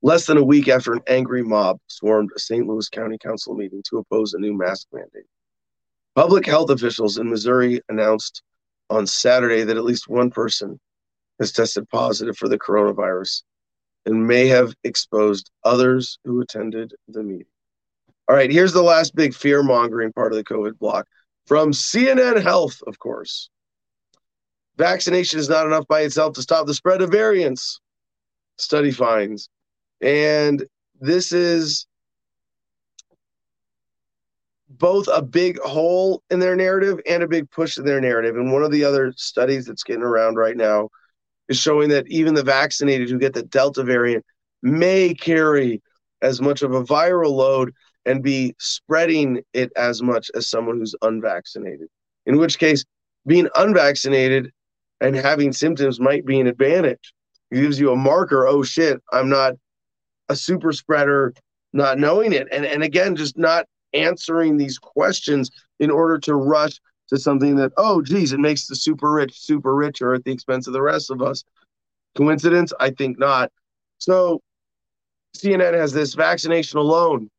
Less than a week after an angry mob swarmed a St. Louis County Council meeting to oppose a new mask mandate, public health officials in Missouri announced on Saturday that at least one person has tested positive for the coronavirus and may have exposed others who attended the meeting. All right, here's the last big fear mongering part of the COVID block from CNN Health, of course. Vaccination is not enough by itself to stop the spread of variants, study finds. And this is both a big hole in their narrative and a big push in their narrative. And one of the other studies that's getting around right now is showing that even the vaccinated who get the Delta variant may carry as much of a viral load and be spreading it as much as someone who's unvaccinated. In which case, being unvaccinated and having symptoms might be an advantage. It gives you a marker. Oh shit, I'm not a super spreader, not knowing it. And and again, just not answering these questions in order to rush to something that, oh, geez, it makes the super rich super richer at the expense of the rest of us. Coincidence? I think not. So CNN has this vaccination alone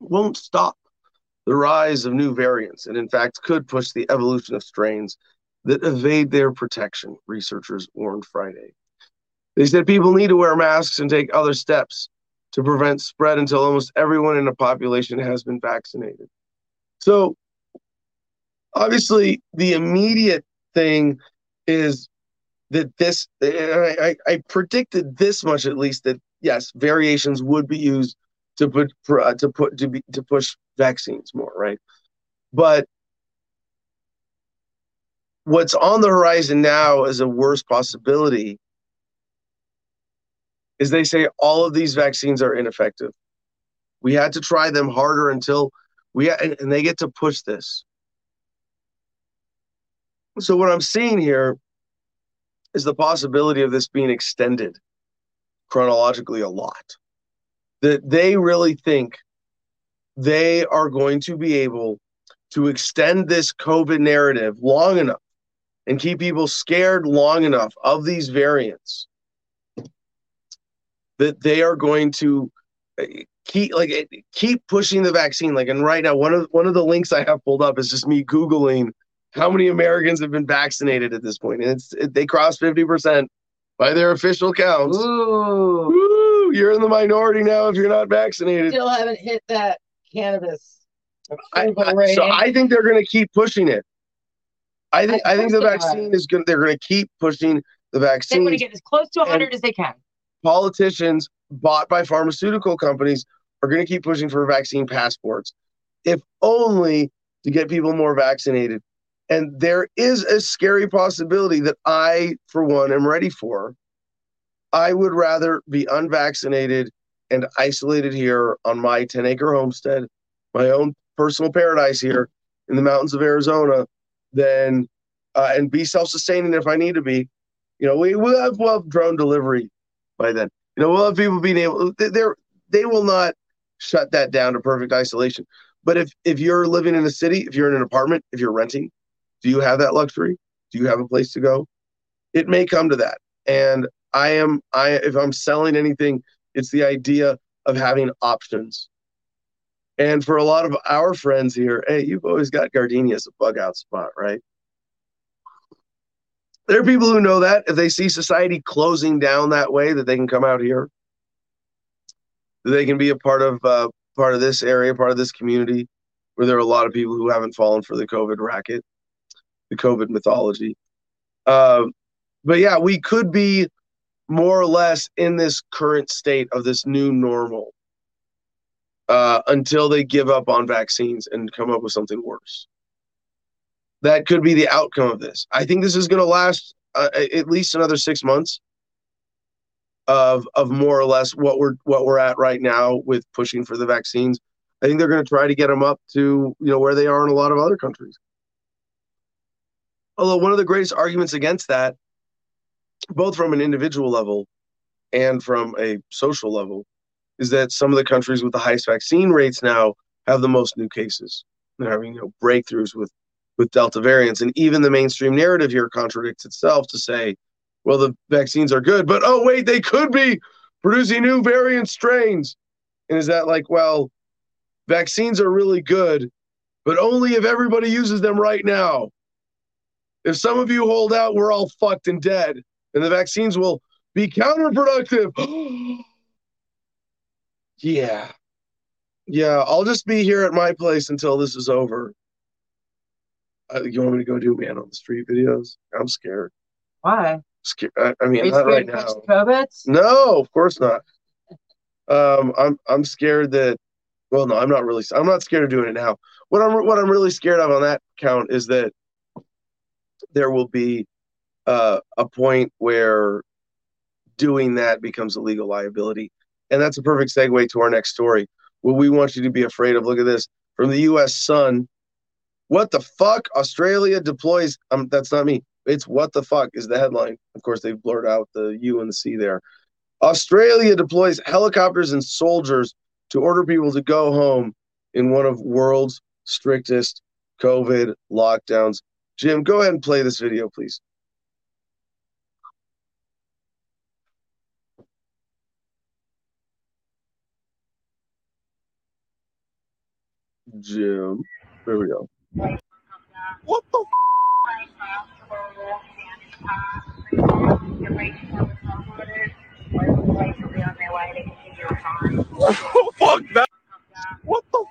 won't stop the rise of new variants and, in fact, could push the evolution of strains that evade their protection, researchers warned Friday. They said people need to wear masks and take other steps to prevent spread until almost everyone in the population has been vaccinated. So, obviously, the immediate thing is that this, I, I, predicted this much at least that yes, variations would be used to put uh, to put to be to push vaccines more, right? But what's on the horizon now is a worst possibility is they say all of these vaccines are ineffective. We had to try them harder until we and, and they get to push this. So what I'm seeing here is the possibility of this being extended chronologically a lot. That they really think they are going to be able to extend this COVID narrative long enough and keep people scared long enough of these variants that they are going to uh, keep like keep pushing the vaccine like and right now one of one of the links i have pulled up is just me googling how many americans have been vaccinated at this point and it's it, they crossed 50% by their official counts Ooh. Woo, you're in the minority now if you're not vaccinated Still haven't hit that cannabis. I, I- so i think they're going to keep pushing it i think Of i think the course they are. vaccine is going to they're going to keep pushing the vaccine. They vaccine want to get as close to 100 as they can. Politicians bought by pharmaceutical companies are going to keep pushing for vaccine passports, if only to get people more vaccinated. And there is a scary possibility that I, for one, am ready for. I would rather be unvaccinated and isolated here on my 10 acre homestead, my own personal paradise here in the mountains of Arizona, than uh, and be self sustaining if I need to be. You know, we have, we'll have drone delivery by then. You know, we'll have people being able, they're, they will not shut that down to perfect isolation. But if, if you're living in a city, if you're in an apartment, if you're renting, do you have that luxury? Do you have a place to go? It may come to that. And I am I if I'm selling anything, it's the idea of having options. And for a lot of our friends here, hey, you've always got Gardenia as a bug out spot, right? There are people who know that if they see society closing down that way, that they can come out here, they can be a part of uh, part of this area, part of this community, where there are a lot of people who haven't fallen for the COVID racket the COVID mythology. Uh, but yeah, we could be more or less in this current state of this new normal uh, until they give up on vaccines and come up with something worse. That could be the outcome of this. I think this is going to last uh, at least another six months of of more or less what we're what we're at right now with pushing for the vaccines. I think they're going to try to get them up to you know where they are in a lot of other countries. Although one of the greatest arguments against that, both from an individual level and from a social level, is that some of the countries with the highest vaccine rates now have the most new cases. They're having you know, breakthroughs with with Delta variants, and even the mainstream narrative here contradicts itself to say, well, the vaccines are good, but oh wait, they could be producing new variant strains. And is that like, well, vaccines are really good, but only if everybody uses them right now. If some of you hold out, we're all fucked and dead, and the vaccines will be counterproductive. yeah. Yeah, I'll just be here at my place until this is over. Uh, you want me to go do man on the street videos? I'm scared. Why? Scared. I, I mean, not right now. No, of course not. Um, I'm I'm scared that. Well, no, I'm not really. I'm not scared of doing it now. What I'm what I'm really scared of on that count is that there will be uh, a point where doing that becomes a legal liability. And that's a perfect segue to our next story. What we want you to be afraid of. Look at this from the U.S. Sun. What the fuck? Australia deploys. Um, that's not me. It's what the fuck is the headline. Of course, they've blurred out the U and the C there. Australia deploys helicopters and soldiers to order people to go home in one of world's strictest COVID lockdowns. Jim, go ahead and play this video, please. Jim, there we go. What the? oh, fuck that! What the?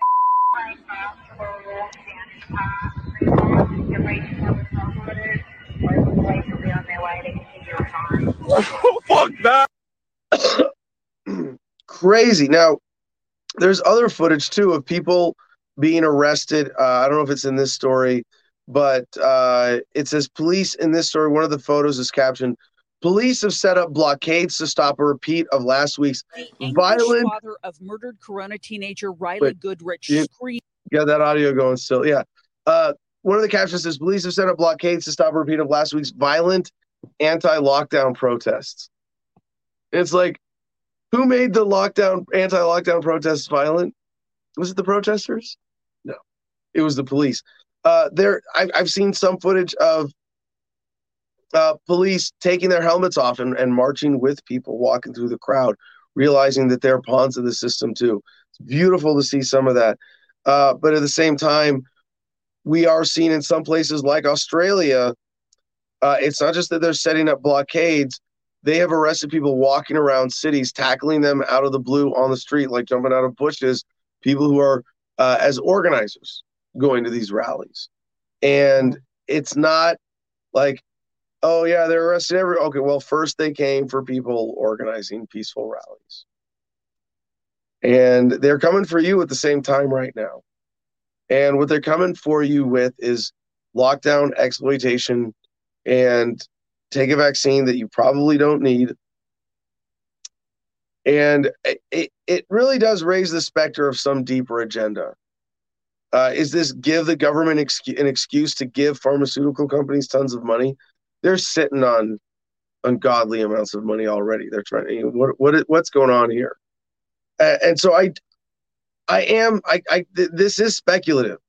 Fuck that. Crazy. Now, there's other footage too of people being arrested. Uh, I don't know if it's in this story, but uh, it says police in this story. One of the photos is captioned Police have set up blockades to stop a repeat of last week's violent father of murdered Corona teenager Riley Wait, Goodrich. You, got that audio going still. Yeah. Uh, one of the captions says police have set up blockades to stop a repeat of last week's violent anti-lockdown protests. It's like, who made the lockdown anti-lockdown protests violent? Was it the protesters? It was the police. Uh, there, I've, I've seen some footage of uh, police taking their helmets off and, and marching with people walking through the crowd, realizing that they're pawns of the system too. It's beautiful to see some of that. Uh, but at the same time, we are seeing in some places like Australia, uh, it's not just that they're setting up blockades. They have arrested people walking around cities, tackling them out of the blue on the street, like jumping out of bushes, people who are uh, as organizers going to these rallies. And it's not like, oh, yeah, they're arresting every. Okay, well, first they came for people organizing peaceful rallies. And they're coming for you at the same time right now. And what they're coming for you with is lockdown, exploitation, and take a vaccine that you probably don't need. And it, it really does raise the specter of some deeper agenda. Uh, is this give the government excu- an excuse to give pharmaceutical companies tons of money? They're sitting on ungodly amounts of money already. They're trying you know, what what what's going on here? Uh, and so I I am I, I th- this is speculative.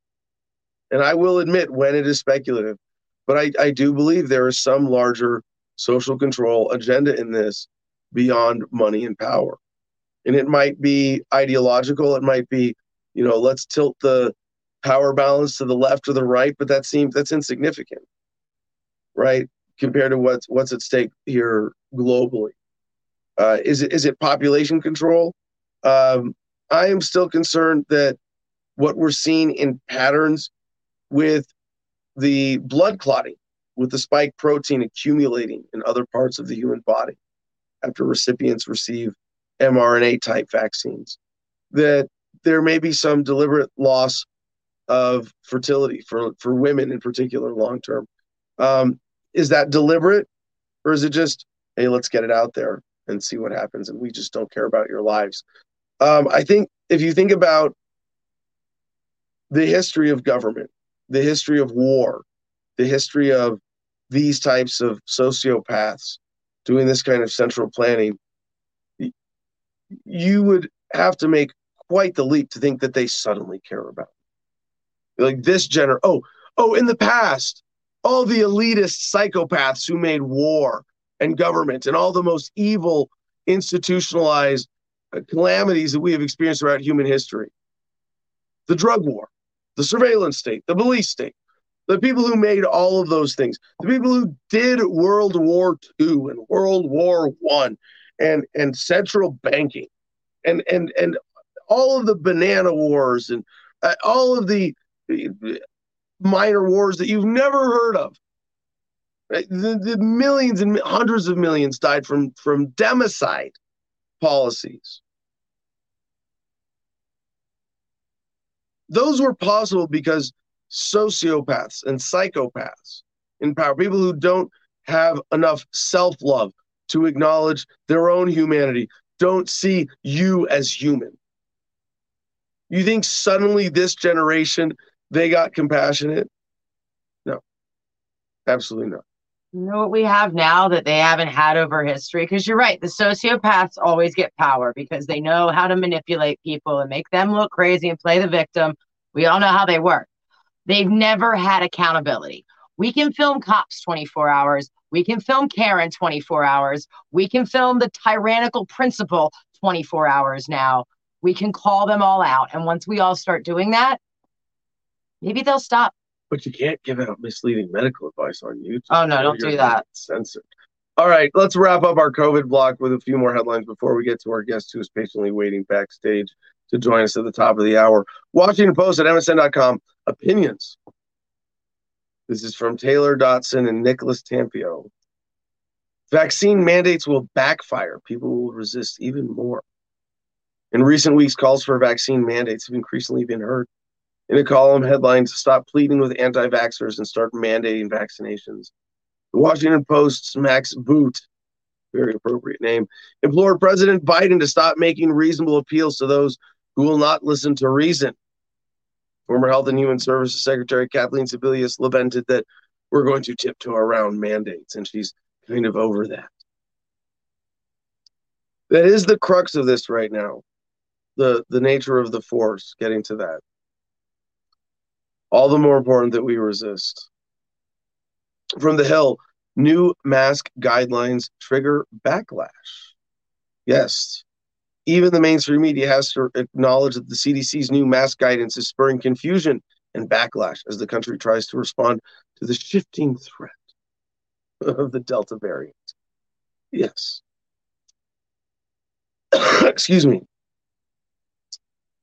And I will admit when it is speculative, but I, I do believe there is some larger social control agenda in this beyond money and power. And it might be ideological, it might be, you know, let's tilt the power balance to the left or the right, but that seems that's insignificant, right? Compared to what's what's at stake here globally. Uh, is it is it population control? Um, I am still concerned that what we're seeing in patterns with the blood clotting, with the spike protein accumulating in other parts of the human body after recipients receive mRNA type vaccines, that there may be some deliberate loss of fertility for, for women in particular long term. Um, is that deliberate or is it just, hey, let's get it out there and see what happens and we just don't care about your lives? Um, I think if you think about the history of government, the history of war, the history of these types of sociopaths doing this kind of central planning, you would have to make quite the leap to think that they suddenly care about. Like this gener oh oh in the past all the elitist psychopaths who made war and government and all the most evil institutionalized uh, calamities that we have experienced throughout human history. The drug war the surveillance state the police state the people who made all of those things the people who did world war ii and world war one and and central banking and and and all of the banana wars and uh, all of the minor wars that you've never heard of. The, the millions and hundreds of millions died from from democide policies. Those were possible because sociopaths and psychopaths in power people who don't have enough self-love to acknowledge their own humanity, don't see you as human. You think suddenly this generation they got compassionate? No, absolutely not. You know what we have now that they haven't had over history? Because you're right, the sociopaths always get power because they know how to manipulate people and make them look crazy and play the victim. We all know how they work. They've never had accountability. We can film cops 24 hours. We can film Karen 24 hours. We can film the tyrannical principal 24 hours now. We can call them all out. And once we all start doing that, maybe they'll stop. But you can't give out misleading medical advice on YouTube. Oh, no, don't do that. Censored. All right, let's wrap up our COVID block with a few more headlines before we get to our guest who is patiently waiting backstage to join us at the top of the hour. Washington Post at MSN.com. Opinions. This is from Taylor Dotson and Nicholas Tampio. Vaccine mandates will backfire. People will resist even more. In recent weeks, calls for vaccine mandates have increasingly been heard. In a column headline, Stop Pleading with Anti Vaxxers and Start Mandating Vaccinations. The Washington Post's Max Boot, very appropriate name, implored President Biden to stop making reasonable appeals to those who will not listen to reason. Former Health and Human Services Secretary Kathleen Sebelius lamented that we're going to tiptoe around mandates, and she's kind of over that. That is the crux of this right now. The the nature of the force, getting to that. All the more important that we resist. From the Hill, new mask guidelines trigger backlash. Yes, even the mainstream media has to acknowledge that the CDC's new mask guidance is spurring confusion and backlash as the country tries to respond to the shifting threat of the Delta variant. Yes. Excuse me.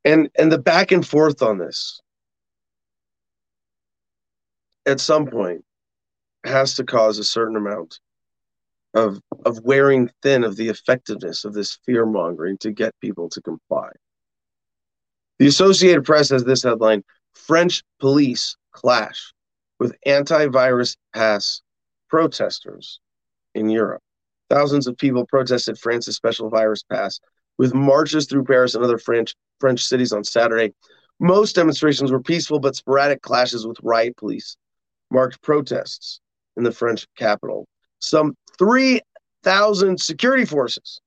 And and the back and forth on this at some point has to cause a certain amount of of wearing thin of the effectiveness of this fear mongering to get people to comply. The Associated Press has this headline: French police clash with anti-virus pass protesters in Europe. Thousands of people protested France's special virus pass with marches through Paris and other French French cities on Saturday. Most demonstrations were peaceful, but sporadic clashes with riot police marked protests in the French capital. Some 3,000 security forces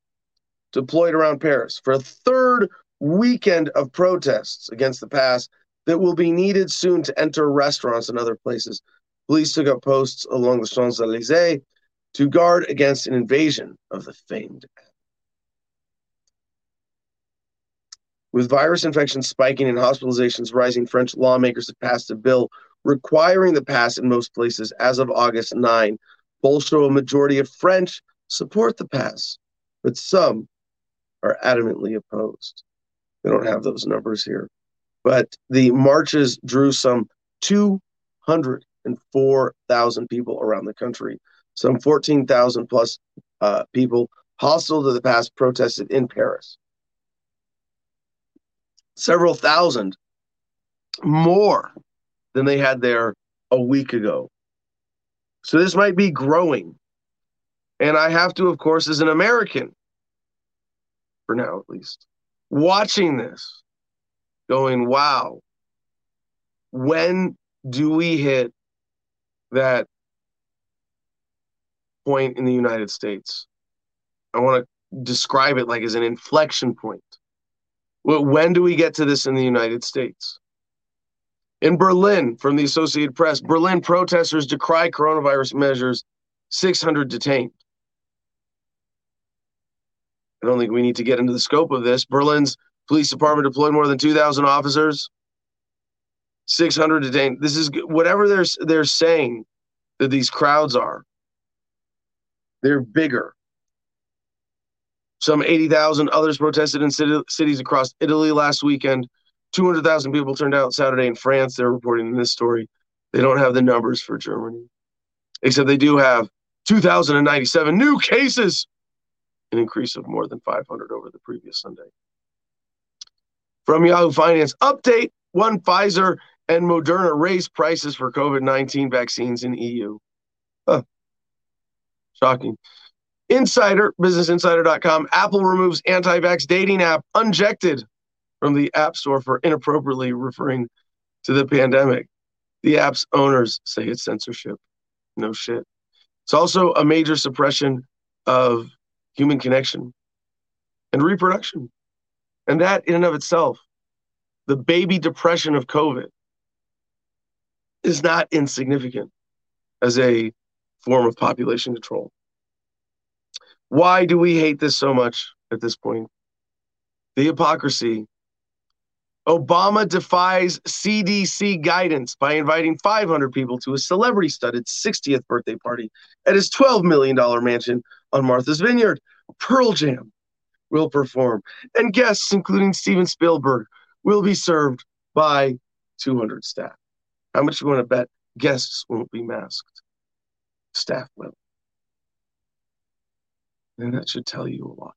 deployed around Paris for a third weekend of protests against the pass that will be needed soon to enter restaurants and other places. Police took up posts along the Champs Elysees to guard against an invasion of the famed. With virus infections spiking and hospitalizations rising, French lawmakers have passed a bill requiring the pass in most places as of August 9. Polls show a majority of French support the pass, but some are adamantly opposed. They don't have those numbers here. But the marches drew some 204,000 people around the country. Some 14,000 plus uh, people hostile to the pass protested in Paris several thousand more than they had there a week ago. So this might be growing. And I have to, of course, as an American, for now at least, watching this, going, wow, when do we hit that point in the United States? I want to describe it like as an inflection point. When do we get to this in the United States? In Berlin, from the Associated Press, Berlin protesters decry coronavirus measures, 600 detained. I don't think we need to get into the scope of this. Berlin's police department deployed more than 2,000 officers, 600 detained. This is whatever they're they're saying that these crowds are. They're bigger. Some 80,000 others protested in cities across Italy last weekend. 200,000 people turned out Saturday in France. They're reporting in this story. They don't have the numbers for Germany, except they do have 2,097 new cases, an increase of more than 500 over the previous Sunday. From Yahoo Finance, update one Pfizer and Moderna raise prices for COVID 19 vaccines in EU. Huh. Shocking. Insider, businessinsider.com, Apple removes anti vax dating app Unjected from the App Store for inappropriately referring to the pandemic. The app's owners say it's censorship. No shit. It's also a major suppression of human connection and reproduction. And that, in and of itself, the baby depression of COVID is not insignificant as a form of population control. Why do we hate this so much at this point? The hypocrisy. Obama defies CDC guidance by inviting 500 people to a celebrity studded 60th birthday party at his $12 million mansion on Martha's Vineyard. Pearl Jam will perform, and guests, including Steven Spielberg, will be served by 200 staff. How much you want to bet guests won't be masked? Staff will. And that should tell you a lot.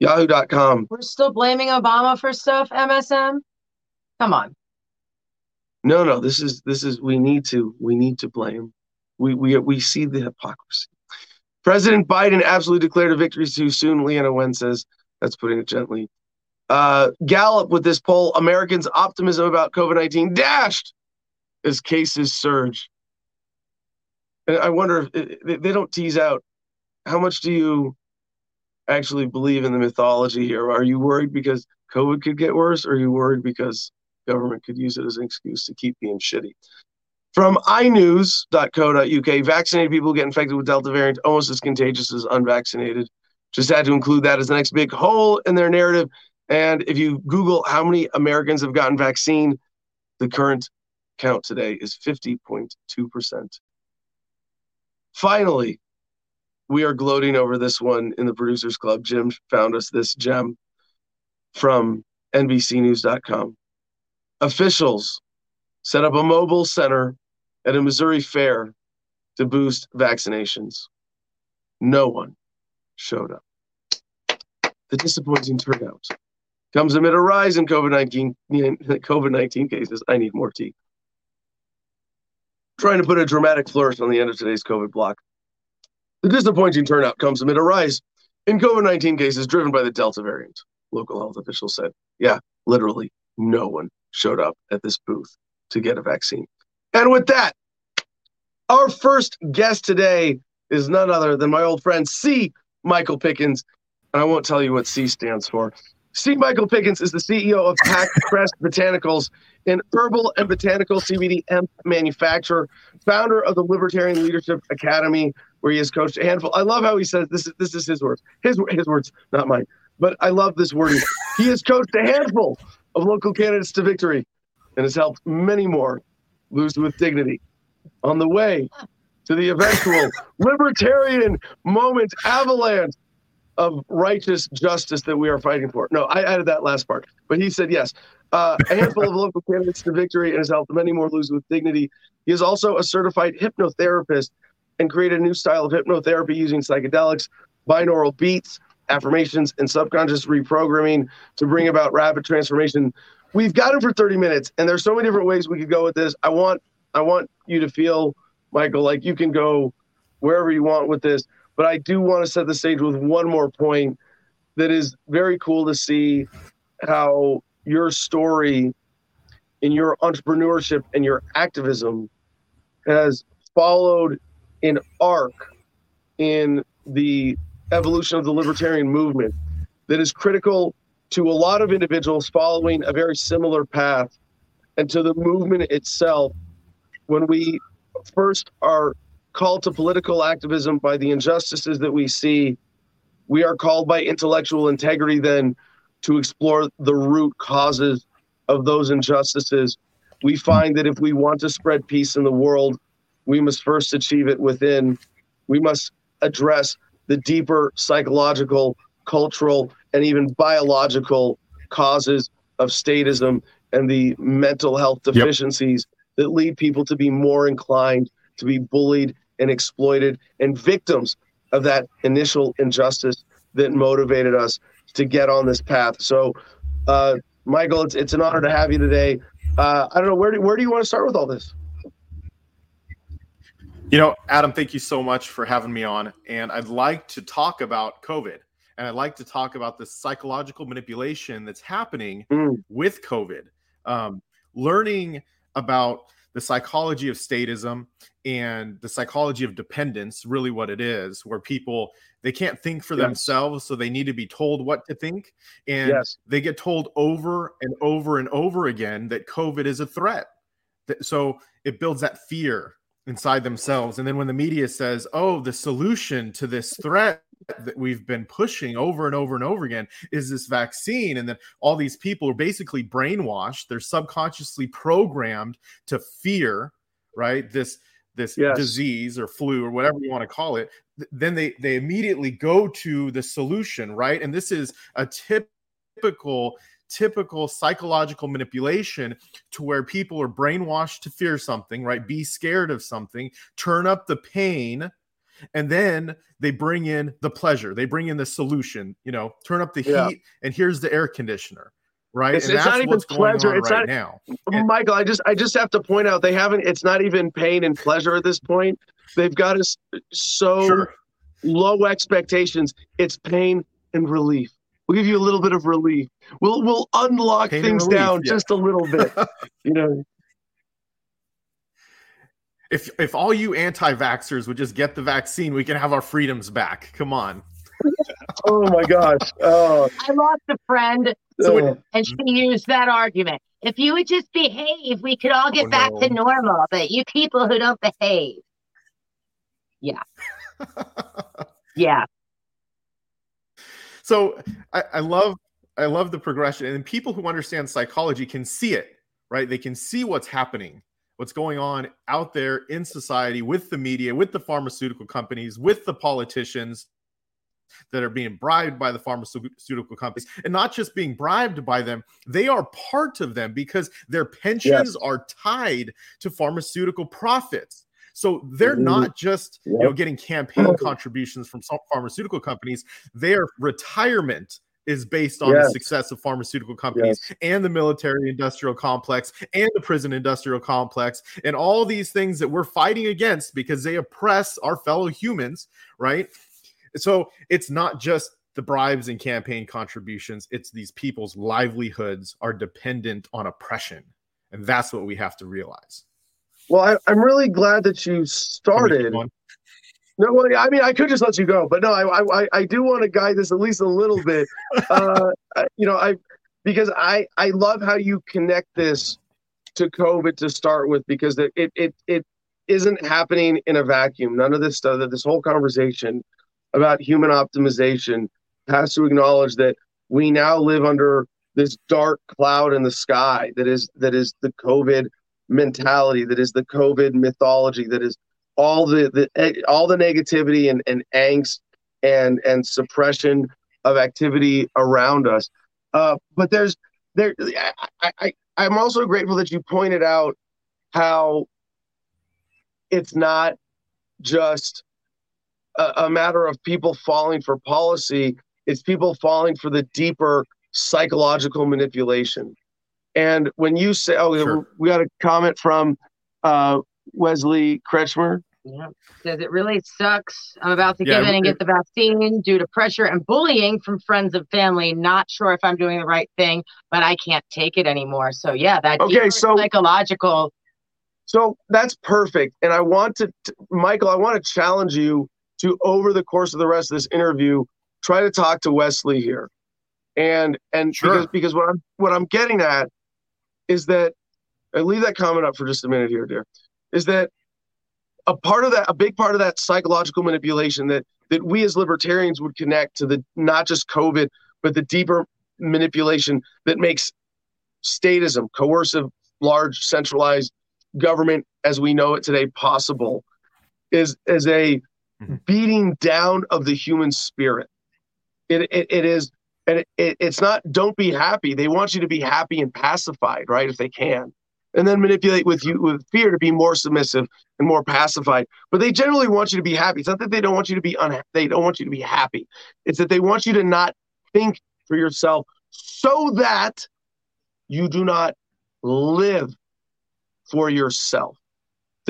Yahoo.com. We're still blaming Obama for stuff, MSM? Come on. No, no, this is this is we need to we need to blame. We we we see the hypocrisy. President Biden absolutely declared a victory too soon, Leana Wen says. That's putting it gently. Uh, Gallup with this poll, Americans' optimism about COVID 19 dashed as cases surge. And I wonder if they don't tease out how much do you actually believe in the mythology here? Are you worried because COVID could get worse, or are you worried because government could use it as an excuse to keep being shitty? From inews.co.uk, vaccinated people get infected with Delta variant almost as contagious as unvaccinated. Just had to include that as the next big hole in their narrative. And if you Google how many Americans have gotten vaccine, the current count today is 50.2%. Finally, we are gloating over this one in the producers club. Jim found us this gem from NBCNews.com. Officials set up a mobile center at a Missouri fair to boost vaccinations. No one showed up. The disappointing turnout comes amid a rise in COVID 19 COVID 19 cases. I need more tea. trying to put a dramatic flourish on the end of today's COVID block. The disappointing turnout comes amid a rise in COVID 19 cases driven by the Delta variant, local health officials said. Yeah, literally no one showed up at this booth to get a vaccine. And with that, our first guest today is none other than my old friend C. Michael Pickens. And I won't tell you what C stands for. C. Michael Pickens is the CEO of Pack Crest Botanicals, an herbal and botanical CBD hemp manufacturer, founder of the Libertarian Leadership Academy, where he has coached a handful. I love how he says this is this is his words, his his words, not mine. But I love this wording. he has coached a handful of local candidates to victory, and has helped many more lose with dignity on the way to the eventual libertarian moment avalanche of righteous justice that we are fighting for. No, I added that last part, but he said yes. Uh, a handful of local candidates to victory and has helped many more lose with dignity. He is also a certified hypnotherapist and create a new style of hypnotherapy using psychedelics, binaural beats, affirmations, and subconscious reprogramming to bring about rapid transformation. We've got him for 30 minutes, and there's so many different ways we could go with this. I want I want you to feel, Michael, like you can go wherever you want with this. But I do want to set the stage with one more point that is very cool to see how your story in your entrepreneurship and your activism has followed an arc in the evolution of the libertarian movement that is critical to a lot of individuals following a very similar path and to the movement itself when we first are called to political activism by the injustices that we see we are called by intellectual integrity then to explore the root causes of those injustices. We find that if we want to spread peace in the world, we must first achieve it within. We must address the deeper psychological, cultural, and even biological causes of statism and the mental health deficiencies yep. that lead people to be more inclined to be bullied and exploited and victims of that initial injustice that motivated us to get on this path. So, uh, Michael, it's it's an honor to have you today. Uh, I don't know where do, where do you want to start with all this? You know, Adam, thank you so much for having me on. And I'd like to talk about COVID, and I'd like to talk about the psychological manipulation that's happening mm. with COVID. Um, learning about the psychology of statism and the psychology of dependence really what it is where people they can't think for yes. themselves so they need to be told what to think and yes. they get told over and over and over again that covid is a threat so it builds that fear inside themselves. And then when the media says oh the solution to this threat that we've been pushing over and over and over again is this vaccine and then all these people are basically brainwashed. They're subconsciously programmed to fear right this this yes. disease or flu or whatever you want to call it. Then they they immediately go to the solution right? And this is a typical typical psychological manipulation to where people are brainwashed to fear something right? Be scared of something turn up the pain and then they bring in the pleasure. They bring in the solution you know turn up the yeah. heat and here's the air conditioner right? It's, it's not even pleasure. it's right not now. Michael i just i just have to point out they haven't it's not even pain and pleasure at this point. They've got us so sure. low expectations. It's pain and relief we'll give you a little bit of relief we'll we'll unlock pain things relief, down yeah. just a little bit you know if if all you anti-vaxxers would just get the vaccine, we can have our freedoms back. Come on. oh my gosh. Oh. I lost a friend oh. and she used that argument. If you would just behave, we could all get oh, back no. to normal. But you people who don't behave. Yeah. yeah. So I, I love I love the progression. And people who understand psychology can see it, right? They can see what's happening what's going on out there in society with the media, with the pharmaceutical companies, with the politicians that are being bribed by the pharmaceutical companies and not just being bribed by them they are part of them because their pensions yes. are tied to pharmaceutical profits so they're mm-hmm. not just you know getting campaign contributions from pharmaceutical companies their retirement is based on yes. the success of pharmaceutical companies yes. and the military industrial complex and the prison industrial complex and all these things that we're fighting against because they oppress our fellow humans, right? So it's not just the bribes and campaign contributions, it's these people's livelihoods are dependent on oppression. And that's what we have to realize. Well, I, am really glad that you started no, well, I mean, I could just let you go, but no, I, I, I do want to guide this at least a little bit. uh, you know, I because I, I love how you connect this to COVID to start with because it, it, it, it isn't happening in a vacuum. None of this stuff, this whole conversation about human optimization has to acknowledge that we now live under this dark cloud in the sky that is that is the COVID mentality, that is the COVID mythology, that is all the, the all the negativity and, and angst and and suppression of activity around us. Uh, but there's there I, I I'm also grateful that you pointed out how it's not just a, a matter of people falling for policy, it's people falling for the deeper psychological manipulation. And when you say, oh, sure. we got a comment from uh, Wesley Kretschmer. Yeah. Says it really sucks. I'm about to yeah, give in and get the vaccine due to pressure and bullying from friends and family. Not sure if I'm doing the right thing, but I can't take it anymore. So yeah, that okay, so psychological. So that's perfect. And I want to, Michael, I want to challenge you to over the course of the rest of this interview, try to talk to Wesley here. And and sure. because because what I'm what I'm getting at is that I leave that comment up for just a minute here, dear. Is that a part of that, a big part of that psychological manipulation that that we as libertarians would connect to the not just COVID, but the deeper manipulation that makes statism, coercive, large, centralized government as we know it today possible, is is a mm-hmm. beating down of the human spirit. It it, it is, and it, it, it's not. Don't be happy. They want you to be happy and pacified, right? If they can and then manipulate with you with fear to be more submissive and more pacified. But they generally want you to be happy. It's not that they don't want you to be unhappy. They don't want you to be happy. It's that they want you to not think for yourself so that you do not live for yourself.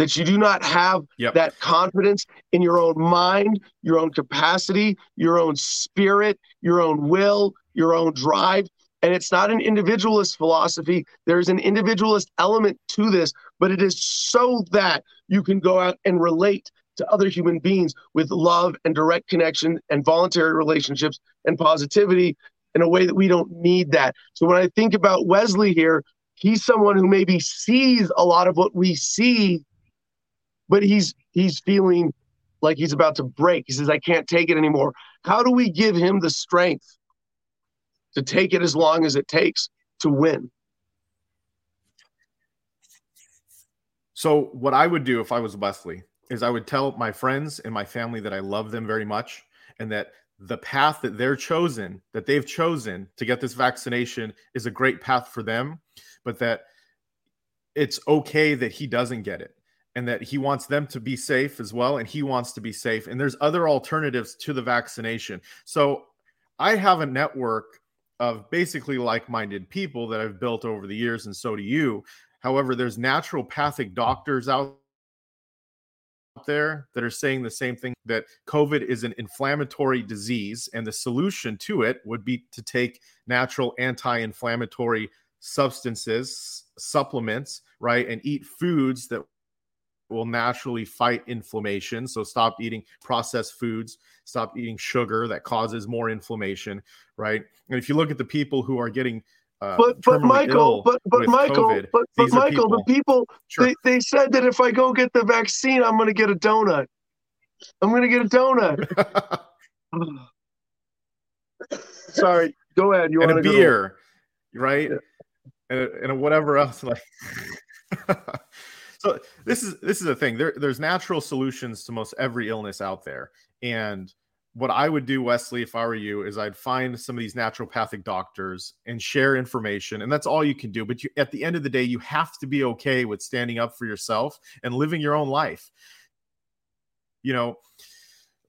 That you do not have yep. that confidence in your own mind, your own capacity, your own spirit, your own will, your own drive, and it's not an individualist philosophy. There's an individualist element to this, but it is so that you can go out and relate to other human beings with love and direct connection and voluntary relationships and positivity in a way that we don't need that. So when I think about Wesley here, he's someone who maybe sees a lot of what we see, but he's he's feeling like he's about to break. He says, I can't take it anymore. How do we give him the strength to take it as long as it takes to win. So, what I would do if I was Wesley is I would tell my friends and my family that I love them very much and that the path that they're chosen, that they've chosen to get this vaccination is a great path for them, but that it's okay that he doesn't get it and that he wants them to be safe as well and he wants to be safe and there's other alternatives to the vaccination. So, I have a network of basically like-minded people that I've built over the years, and so do you. However, there's naturopathic doctors out there that are saying the same thing that COVID is an inflammatory disease, and the solution to it would be to take natural anti-inflammatory substances, supplements, right, and eat foods that will naturally fight inflammation. So stop eating processed foods, stop eating sugar that causes more inflammation, right? And if you look at the people who are getting uh, but but Michael, but but Michael, COVID, but, but Michael, people, the people sure. they, they said that if I go get the vaccine, I'm going to get a donut. I'm going to get a donut. Sorry, go ahead. You want a beer, right? Yeah. And, and whatever else like. so this is this is a thing. There, there's natural solutions to most every illness out there, and what I would do, Wesley, if I were you, is I'd find some of these naturopathic doctors and share information. And that's all you can do. But you, at the end of the day, you have to be okay with standing up for yourself and living your own life. You know,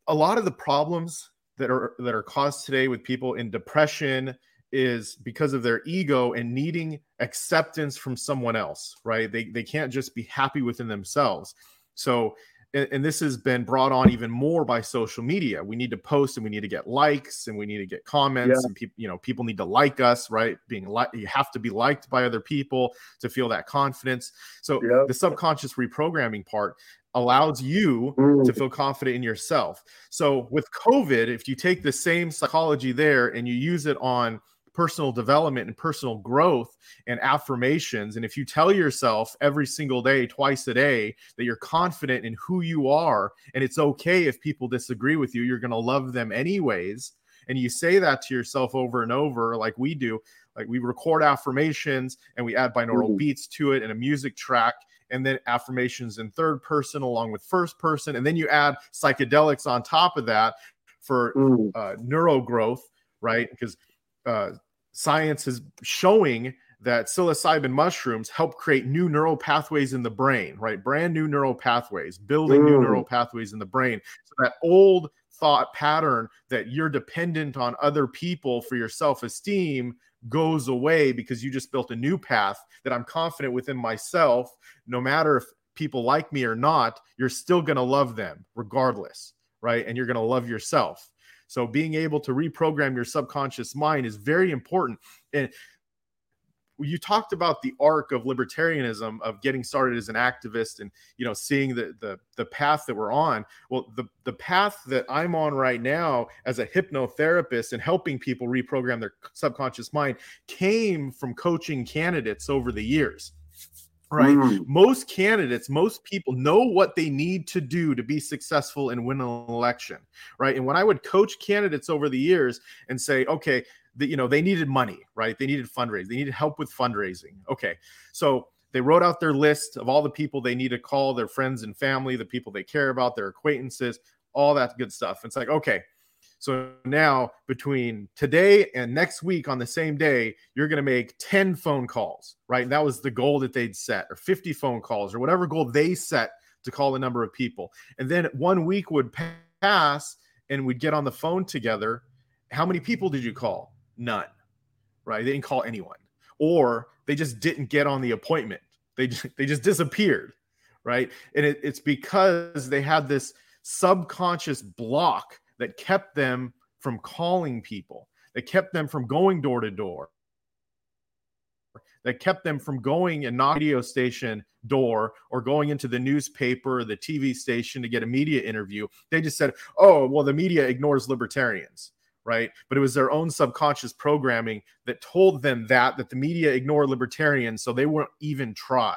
a lot of the problems that are that are caused today with people in depression is because of their ego and needing acceptance from someone else, right? They they can't just be happy within themselves. So and, and, this has been brought on even more by social media. We need to post and we need to get likes and we need to get comments yeah. and people, you know, people need to like us, right? Being like, you have to be liked by other people to feel that confidence. So yep. the subconscious reprogramming part allows you mm. to feel confident in yourself. So with COVID, if you take the same psychology there and you use it on personal development and personal growth and affirmations. And if you tell yourself every single day, twice a day, that you're confident in who you are, and it's okay if people disagree with you, you're going to love them anyways. And you say that to yourself over and over, like we do. Like we record affirmations and we add binaural beats to it and a music track and then affirmations in third person along with first person and then you add psychedelics on top of that for uh, neuro growth right because uh, science is showing that psilocybin mushrooms help create new neural pathways in the brain, right? Brand new neural pathways, building mm. new neural pathways in the brain. So that old thought pattern that you're dependent on other people for your self esteem goes away because you just built a new path that I'm confident within myself. No matter if people like me or not, you're still going to love them regardless, right? And you're going to love yourself. So being able to reprogram your subconscious mind is very important. And you talked about the arc of libertarianism of getting started as an activist and you know seeing the the the path that we're on well the the path that i'm on right now as a hypnotherapist and helping people reprogram their subconscious mind came from coaching candidates over the years right? Mm. Most candidates, most people know what they need to do to be successful and win an election, right? And when I would coach candidates over the years and say, okay, that you know they needed money, right? They needed fundraising, they needed help with fundraising. Okay, so they wrote out their list of all the people they need to call, their friends and family, the people they care about, their acquaintances, all that good stuff. It's like, okay, so now between today and next week on the same day, you're going to make 10 phone calls, right? And that was the goal that they'd set, or 50 phone calls, or whatever goal they set to call the number of people. And then one week would pass and we'd get on the phone together. How many people did you call? None, right? They didn't call anyone, or they just didn't get on the appointment. They just, they just disappeared, right? And it, it's because they had this subconscious block that kept them from calling people, that kept them from going door to door, that kept them from going and knocking radio station door or going into the newspaper or the TV station to get a media interview. They just said, oh, well, the media ignores libertarians right but it was their own subconscious programming that told them that that the media ignore libertarians so they won't even try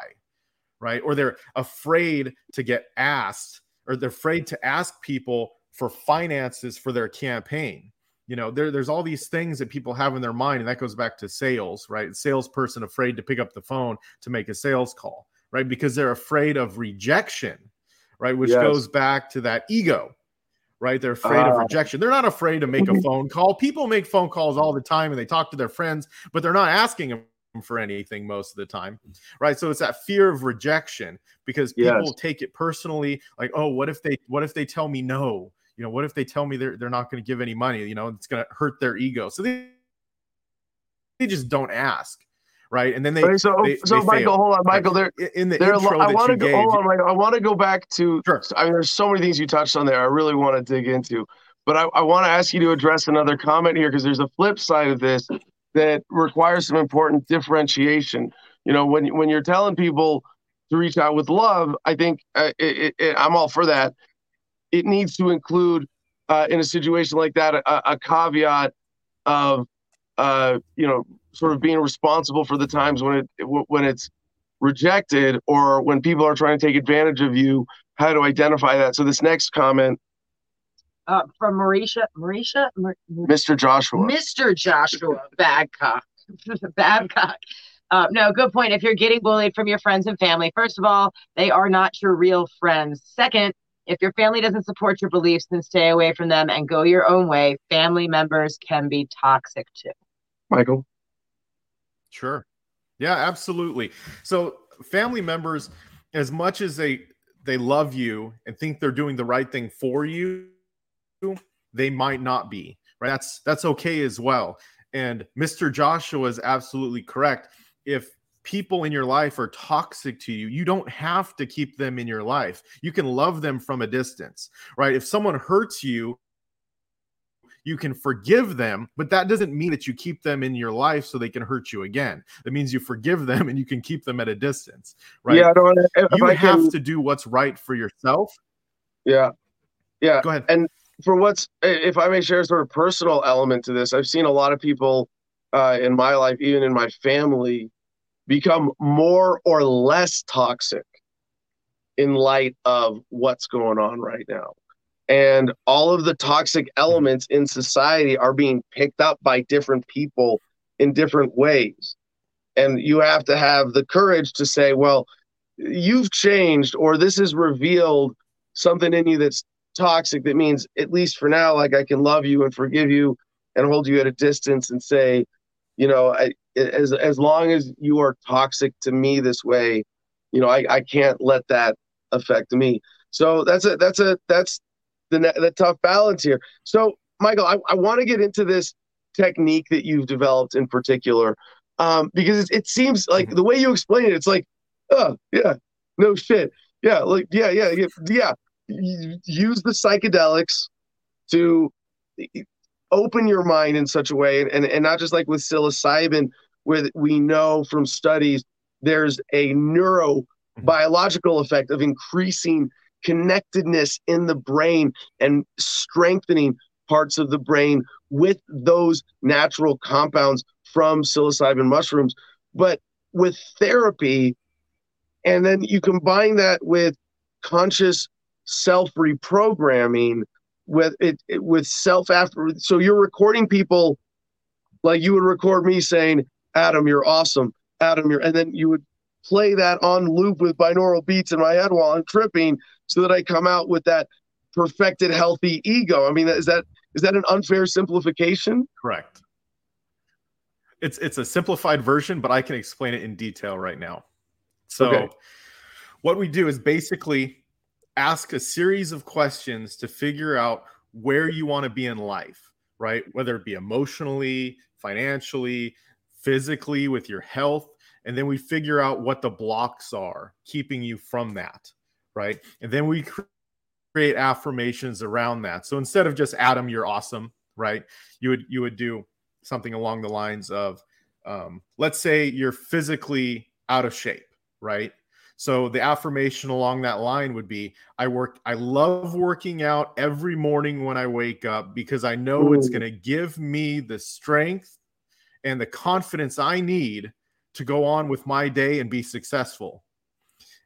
right or they're afraid to get asked or they're afraid to ask people for finances for their campaign. You know, there, there's all these things that people have in their mind, and that goes back to sales, right? Salesperson afraid to pick up the phone to make a sales call, right? Because they're afraid of rejection, right? Which yes. goes back to that ego, right? They're afraid uh, of rejection. They're not afraid to make a phone call. People make phone calls all the time and they talk to their friends, but they're not asking them for anything most of the time right so it's that fear of rejection because people yes. take it personally like oh what if they what if they tell me no you know, what if they tell me they're they're not going to give any money? You know, it's going to hurt their ego. So they they just don't ask, right? And then they right, so they, so they Michael, fail. hold on, Michael. There in the there, intro I want to go. Gave, hold on, Michael. I want to go back to. Sure. I mean, there's so many things you touched on there. I really want to dig into, but I, I want to ask you to address another comment here because there's a flip side of this that requires some important differentiation. You know, when when you're telling people to reach out with love, I think uh, it, it, I'm all for that it needs to include uh, in a situation like that a, a caveat of uh, you know sort of being responsible for the times when it when it's rejected or when people are trying to take advantage of you. How to identify that. So this next comment. Uh, from marisha marisha Mar- mr joshua. Mr joshua babcock babcock uh, no, good point. If you're getting bullied from your friends and family, first of all, they are not your real friends. Second, if your family doesn't support your beliefs, then stay away from them and go your own way. Family members can be toxic too. Michael? Sure. Yeah, absolutely. So, family members, as much as they they love you and think they're doing the right thing for you, they might not be right that's that's okay as well and mr joshua is absolutely correct if people in your life are toxic to you you don't have to keep them in your life you can love them from a distance right if someone hurts you you can forgive them, but that doesn't mean that you keep them in your life so they can hurt you again. That means you forgive them and you can keep them at a distance, right? Yeah, I don't, if you I have can, to do what's right for yourself. Yeah, yeah. Go ahead. And for what's, if I may share a sort of personal element to this, I've seen a lot of people uh, in my life, even in my family, become more or less toxic in light of what's going on right now. And all of the toxic elements in society are being picked up by different people in different ways. And you have to have the courage to say well you've changed or this has revealed something in you that's toxic that means at least for now like i can love you and forgive you and hold you at a distance and say you know I, as as long as you are toxic to me this way you know i, I can't let that affect me so that's a that's a that's the the tough balance here. So, Michael, I, I want to get into this technique that you've developed in particular, um, because it, it seems like mm-hmm. the way you explain it, it's like, oh yeah, no shit, yeah, like yeah, yeah, yeah, yeah. Use the psychedelics to open your mind in such a way, and and not just like with psilocybin, where we know from studies there's a neuro mm-hmm. effect of increasing connectedness in the brain and strengthening parts of the brain with those natural compounds from psilocybin mushrooms. But with therapy, and then you combine that with conscious self reprogramming with it, it, with self after so you're recording people like you would record me saying adam you're awesome adam you're and then you would play that on loop with binaural beats in my head while i'm tripping so that I come out with that perfected healthy ego. I mean, is that is that an unfair simplification? Correct. It's it's a simplified version, but I can explain it in detail right now. So okay. what we do is basically ask a series of questions to figure out where you want to be in life, right? Whether it be emotionally, financially, physically with your health, and then we figure out what the blocks are keeping you from that right? And then we create affirmations around that. So instead of just Adam, you're awesome, right? You would you would do something along the lines of, um, let's say you're physically out of shape, right? So the affirmation along that line would be I work I love working out every morning when I wake up because I know Ooh. it's going to give me the strength and the confidence I need to go on with my day and be successful.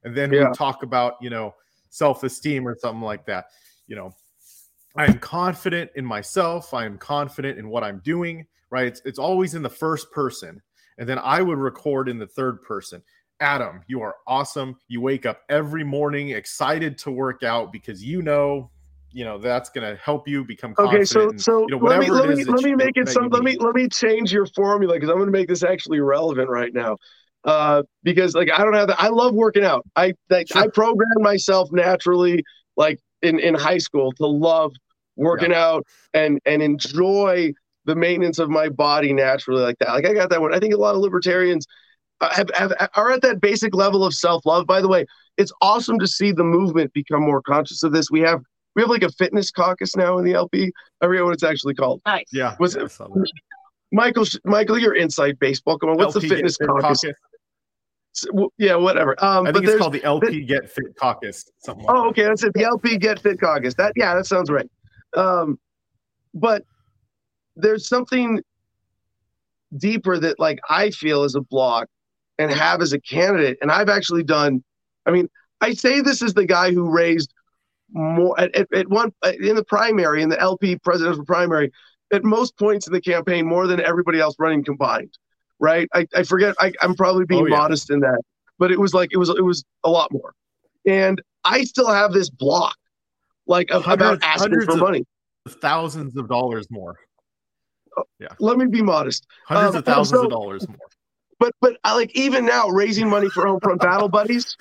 And then yeah. we talk about you know self-esteem or something like that. You know i am confident in myself. I am confident in what i'm doing right? It's, it's always in the first person. And then i would record in the third person. Adam you are awesome. You wake up every morning excited to work out because you know you know that's going to help you become okay so and, so you know, let me let me, let me make it some let me let me change your formula because i'm going to make this actually relevant right now uh, because like I don't have that. I love working out. I like, sure. I programmed myself naturally, like in in high school, to love working yeah. out and and enjoy the maintenance of my body naturally like that. Like I got that one. I think a lot of libertarians uh, have, have are at that basic level of self love. By the way, it's awesome to see the movement become more conscious of this. We have we have like a fitness caucus now in the LP. I forget what it's actually called. Nice. Yeah. Was it, Michael? Michael, you're inside baseball. Come on. What's LP the fitness caucus? caucus? yeah, whatever. Um, I think it's called the LP Get Fit Caucus. Something like oh, okay, that's it. The LP Get Fit Caucus. That yeah, that sounds right. Um, but there's something deeper that like I feel as a block and have as a candidate, and I've actually done. I mean, I say this as the guy who raised more at, at, at one in the primary in the LP presidential primary at most points in the campaign more than everybody else running combined right? I, I forget. I, am probably being oh, yeah. modest in that, but it was like it was it was a lot more. And I still have this block, like of, about asking for money, thousands of dollars more. Oh, yeah. Let me be modest. Hundreds um, of thousands of dollars more. But but I like even now raising money for Homefront Battle Buddies,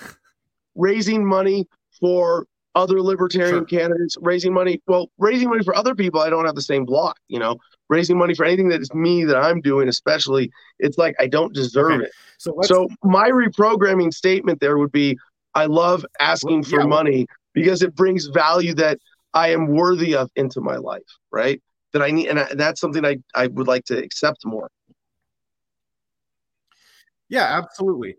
raising money for other libertarian sure. candidates raising money. Well, raising money for other people, I don't have the same block. You know, raising money for anything that is me that I'm doing, especially, it's like I don't deserve okay. it. So, so my reprogramming statement there would be, I love asking well, for yeah, money because it brings value that I am worthy of into my life, right? That I need, and I, that's something I I would like to accept more. Yeah, absolutely.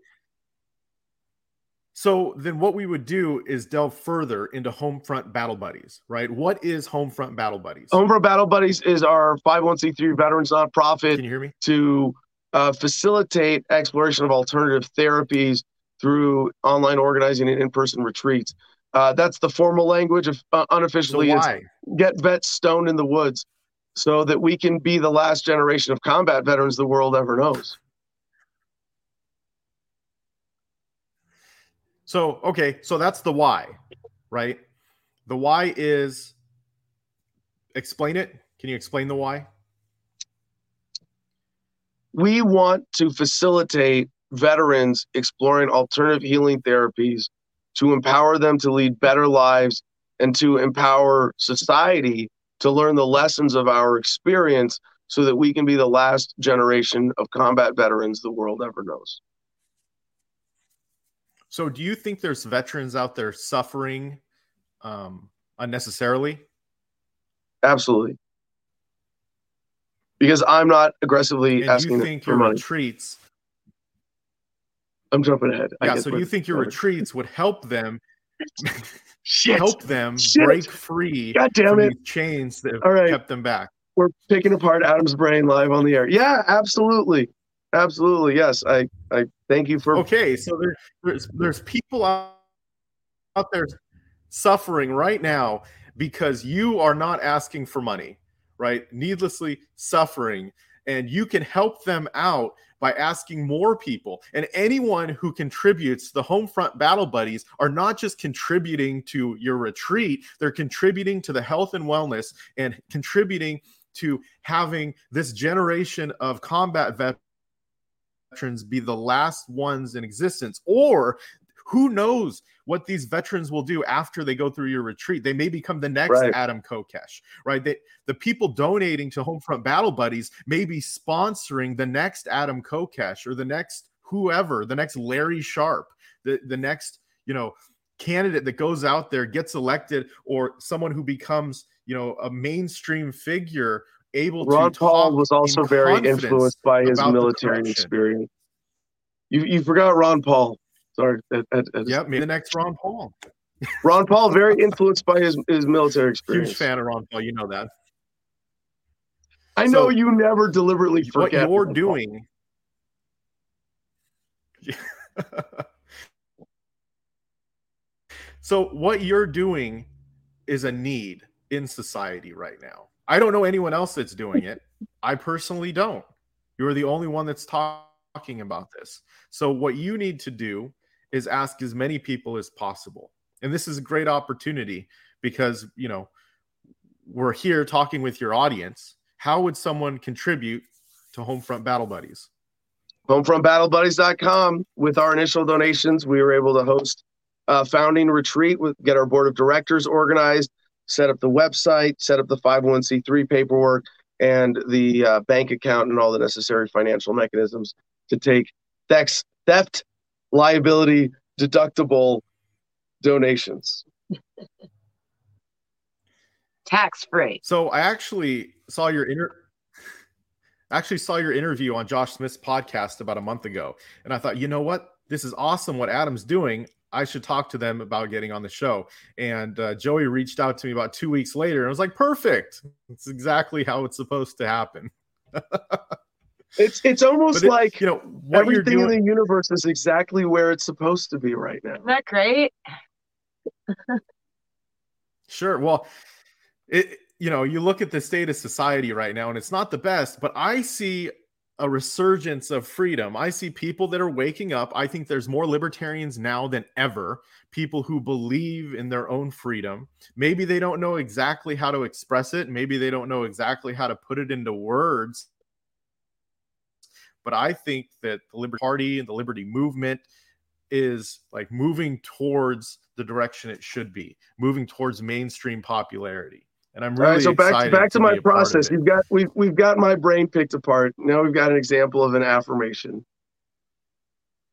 So then what we would do is delve further into Homefront Battle Buddies, right? What is Homefront Battle Buddies? Homefront Battle Buddies is our 501c3 veterans nonprofit Can you hear me? to uh, facilitate exploration of alternative therapies through online organizing and in-person retreats. Uh, that's the formal language of uh, unofficially so why? get vets stoned in the woods so that we can be the last generation of combat veterans the world ever knows. So, okay, so that's the why, right? The why is explain it. Can you explain the why? We want to facilitate veterans exploring alternative healing therapies to empower them to lead better lives and to empower society to learn the lessons of our experience so that we can be the last generation of combat veterans the world ever knows. So, do you think there's veterans out there suffering um, unnecessarily? Absolutely. Because I'm not aggressively and asking you think for your money. retreats. I'm jumping ahead. Yeah, so do you think your retreats would help them Shit. help them Shit. break free God damn it. chains that All right. kept them back? We're picking apart Adam's brain live on the air. Yeah, absolutely. Absolutely. Yes. I, I thank you for Okay, so there, there's there's people out, out there suffering right now because you are not asking for money, right? Needlessly suffering and you can help them out by asking more people. And anyone who contributes the Homefront Battle Buddies are not just contributing to your retreat, they're contributing to the health and wellness and contributing to having this generation of combat veterans veterans be the last ones in existence or who knows what these veterans will do after they go through your retreat. They may become the next right. Adam Kokesh, right? They, the people donating to Homefront Battle Buddies may be sponsoring the next Adam Kokesh or the next whoever, the next Larry Sharpe the, the next, you know, candidate that goes out there, gets elected, or someone who becomes, you know, a mainstream figure able Ron to Paul was also very influenced by his military experience. You you forgot Ron Paul. Sorry. That, that, that yep, me the next Ron Paul. Ron Paul, very influenced by his, his military experience. Huge fan of Ron Paul, you know that. I know you never deliberately forget what you're Ron doing. so what you're doing is a need in society right now. I don't know anyone else that's doing it. I personally don't. You're the only one that's talking about this. So, what you need to do is ask as many people as possible. And this is a great opportunity because, you know, we're here talking with your audience. How would someone contribute to Homefront Battle Buddies? HomefrontBattleBuddies.com. With our initial donations, we were able to host a founding retreat, with, get our board of directors organized, set up the website, set up the 501c3 paperwork, and the uh, bank account and all the necessary financial mechanisms to take theft, theft liability deductible donations. Tax free. So I actually saw your inter actually saw your interview on Josh Smith's podcast about a month ago, and I thought, you know what, this is awesome what Adam's doing. I should talk to them about getting on the show. And uh, Joey reached out to me about two weeks later and I was like, perfect. It's exactly how it's supposed to happen. it's it's almost it, like you know everything doing... in the universe is exactly where it's supposed to be right now. Isn't that great? sure. Well, it you know, you look at the state of society right now and it's not the best, but I see a resurgence of freedom. I see people that are waking up. I think there's more libertarians now than ever, people who believe in their own freedom. Maybe they don't know exactly how to express it, maybe they don't know exactly how to put it into words. But I think that the Liberty Party and the Liberty movement is like moving towards the direction it should be, moving towards mainstream popularity. And I'm really right, so back back to, to my process. You've got we've we've got my brain picked apart. Now we've got an example of an affirmation.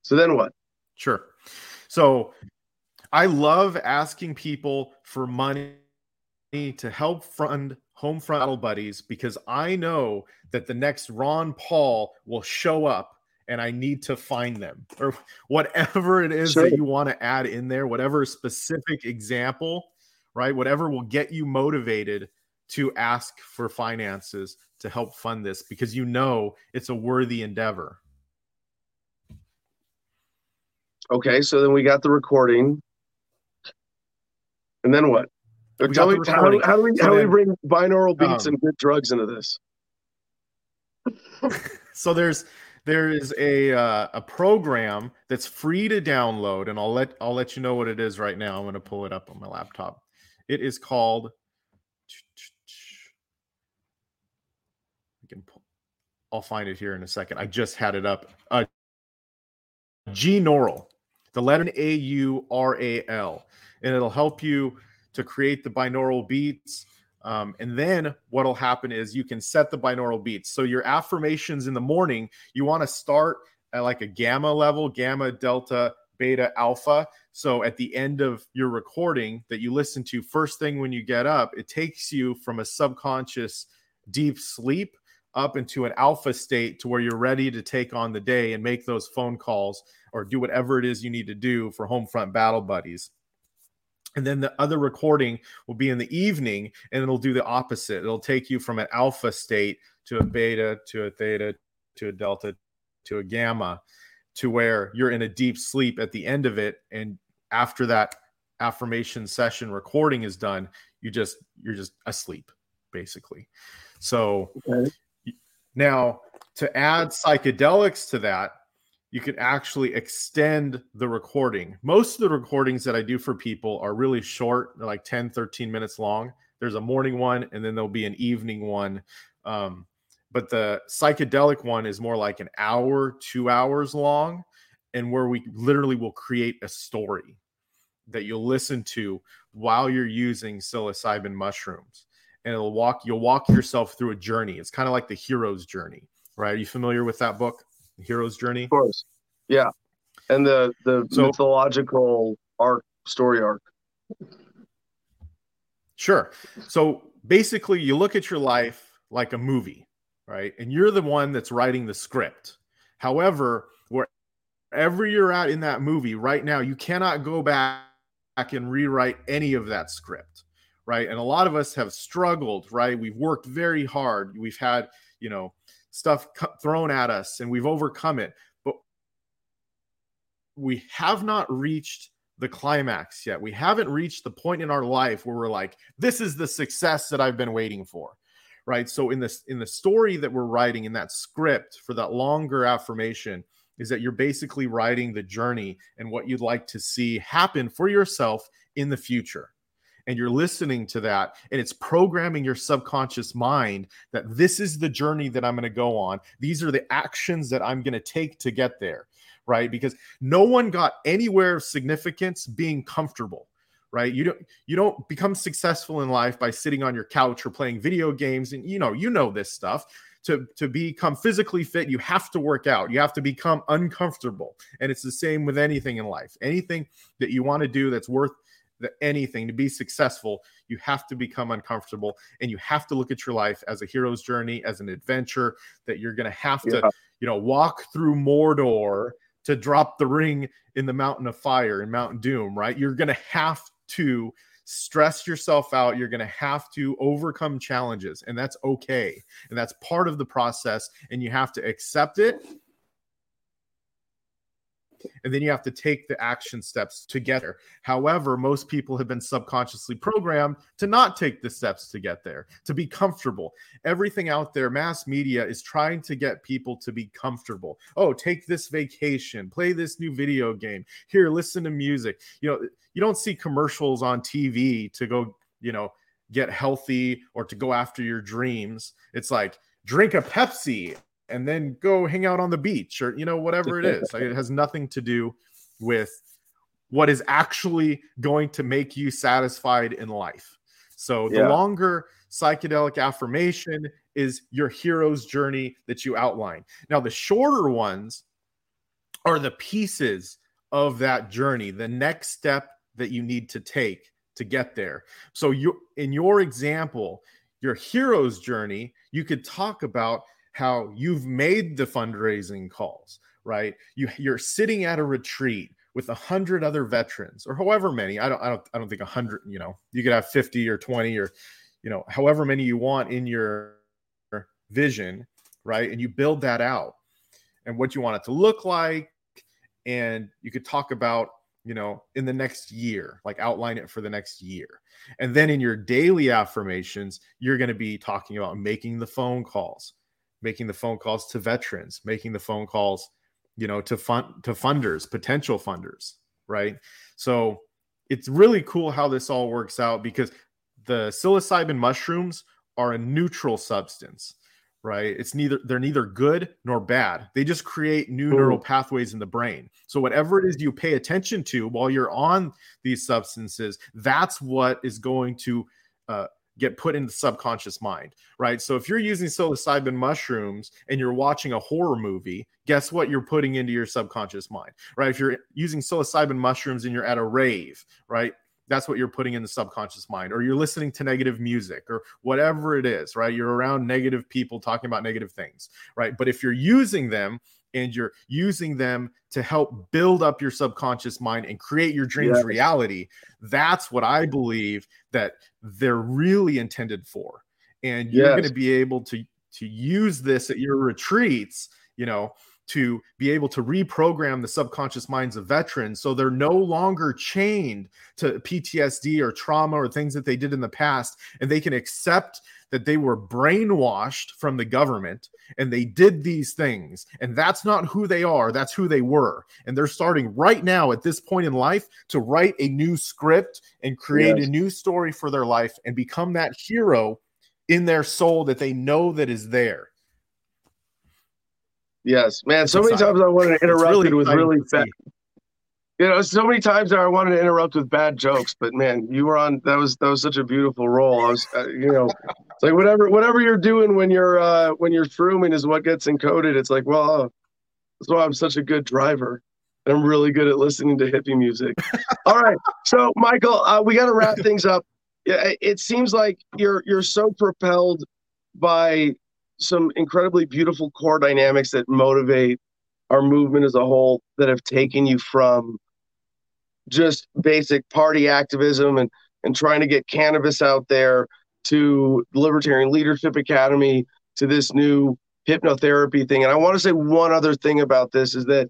So then what? Sure. So I love asking people for money to help fund home front battle buddies because I know that the next Ron Paul will show up and I need to find them or whatever it is sure. that you want to add in there, whatever specific example, right? Whatever will get you motivated to ask for finances to help fund this because you know it's a worthy endeavor. Okay, so then we got the recording. And then what? Tell me, how, do, how, do we, so how do we bring binaural beats um, and good drugs into this? so there's there is a uh, a program that's free to download, and I'll let I'll let you know what it is right now. I'm going to pull it up on my laptop. It is called. I can I'll find it here in a second. I just had it up. Uh, G-Naural, the letter A U R A L, and it'll help you to create the binaural beats. Um, and then what'll happen is you can set the binaural beats. So your affirmations in the morning, you want to start at like a gamma level, gamma, delta, beta, alpha. So at the end of your recording that you listen to first thing when you get up, it takes you from a subconscious deep sleep up into an alpha state to where you're ready to take on the day and make those phone calls or do whatever it is you need to do for home front battle buddies. And then the other recording will be in the evening and it'll do the opposite. It'll take you from an alpha state to a beta to a theta to a delta to a gamma to where you're in a deep sleep at the end of it and after that affirmation session recording is done you just you're just asleep basically so okay. now to add psychedelics to that you can actually extend the recording. Most of the recordings that I do for people are really short, they're like 10, 13 minutes long. There's a morning one, and then there'll be an evening one. Um, but the psychedelic one is more like an hour, two hours long, and where we literally will create a story that you'll listen to while you're using psilocybin mushrooms. And it'll walk, you'll walk yourself through a journey. It's kind of like the hero's journey, right? Are you familiar with that book? The Hero's journey. Of course. Yeah. And the the so, mythological arc story arc. Sure. So basically you look at your life like a movie, right? And you're the one that's writing the script. However, wherever you're at in that movie right now, you cannot go back and rewrite any of that script, right? And a lot of us have struggled, right? We've worked very hard. We've had, you know, stuff thrown at us and we've overcome it. But we have not reached the climax yet. We haven't reached the point in our life where we're like, this is the success that I've been waiting for. Right. So in this in the story that we're writing in that script for that longer affirmation is that you're basically writing the journey and what you'd like to see happen for yourself in the future and you're listening to that and it's programming your subconscious mind that this is the journey that I'm going to go on. These are the actions that I'm going to take to get there, right? Because no one got anywhere of significance being comfortable right? You don't you don't become successful in life by sitting on your couch or playing video games and you know you know this stuff. To to become physically fit you have to work out. You have to become uncomfortable. And it's the same with anything in life. Anything that you want to do that's worth that anything to be successful, you have to become uncomfortable and you have to look at your life as a hero's journey, as an adventure that you're going to have yeah. to, you know, walk through Mordor to drop the ring in the mountain of fire in Mount Doom, right? You're going to have to stress yourself out. You're going to have to overcome challenges, and that's okay. And that's part of the process, and you have to accept it and then you have to take the action steps to get there. However, most people have been subconsciously programmed to not take the steps to get there, to be comfortable. Everything out there, mass media is trying to get people to be comfortable. Oh, take this vacation, play this new video game. Here, listen to music. You know, you don't see commercials on TV to go, you know, get healthy or to go after your dreams. It's like drink a Pepsi and then go hang out on the beach or you know whatever it is like, it has nothing to do with what is actually going to make you satisfied in life. So the Yeah. longer psychedelic affirmation is your hero's journey that you outline. Now, the shorter ones are the pieces of that journey, the next step that you need to take to get there. So you in your example, your hero's journey, you could talk about how you've made the fundraising calls, right? You you're sitting at a retreat with a hundred other veterans or however many. I don't I don't I don't think a hundred, you know, you could have 50 or 20 or you know, however many you want in your vision, right? And you build that out and what you want it to look like. And you could talk about, you know, in the next year, like outline it for the next year. And then in your daily affirmations, you're going to be talking about making the phone calls, making the phone calls to veterans, making the phone calls, you know, to fund to funders, potential funders, right? So it's really cool how this all works out because the psilocybin mushrooms are a neutral substance right it's neither they're neither good nor bad they just create new Cool. neural pathways in the brain so whatever it is you pay attention to while you're on these substances that's what is going to uh, get put in the subconscious mind right? So if you're using psilocybin mushrooms and you're watching a horror movie guess what you're putting into your subconscious mind right? If you're using psilocybin mushrooms and you're at a rave right? That's what you're putting in the subconscious mind or you're listening to negative music or whatever it is right? You're around negative people talking about negative things right? But if you're using them and you're using them to help build up your subconscious mind and create your dreams reality that's what i believe that they're really intended for and you're Yes. going to be able to to use this at your retreats you know to be able to reprogram the subconscious minds of veterans so they're no longer chained to PTSD or trauma or things that they did in the past and they can accept that they were brainwashed from the government and they did these things and that's not who they are that's who they were and they're starting right now at this point in life to write a new script and create Yes. a new story for their life and become that hero in their soul that they know that is there Yes, man. So many times I wanted to interrupt it with really bad. You know, so many times I wanted to interrupt with bad jokes, but man, you were on. That was that was such a beautiful role. I was, uh, you know, it's like whatever whatever you're doing when you're uh, when you're shrooming is what gets encoded. It's like, well, uh, that's why I'm such a good driver. I'm really good at listening to hippie music. All right, so Michael, uh, we got to wrap things up. Yeah, it seems like you're you're so propelled by some incredibly beautiful core dynamics that motivate our movement as a whole that have taken you from just basic party activism and and trying to get cannabis out there to Libertarian Leadership Academy to this new hypnotherapy thing. And I want to say one other thing about this is that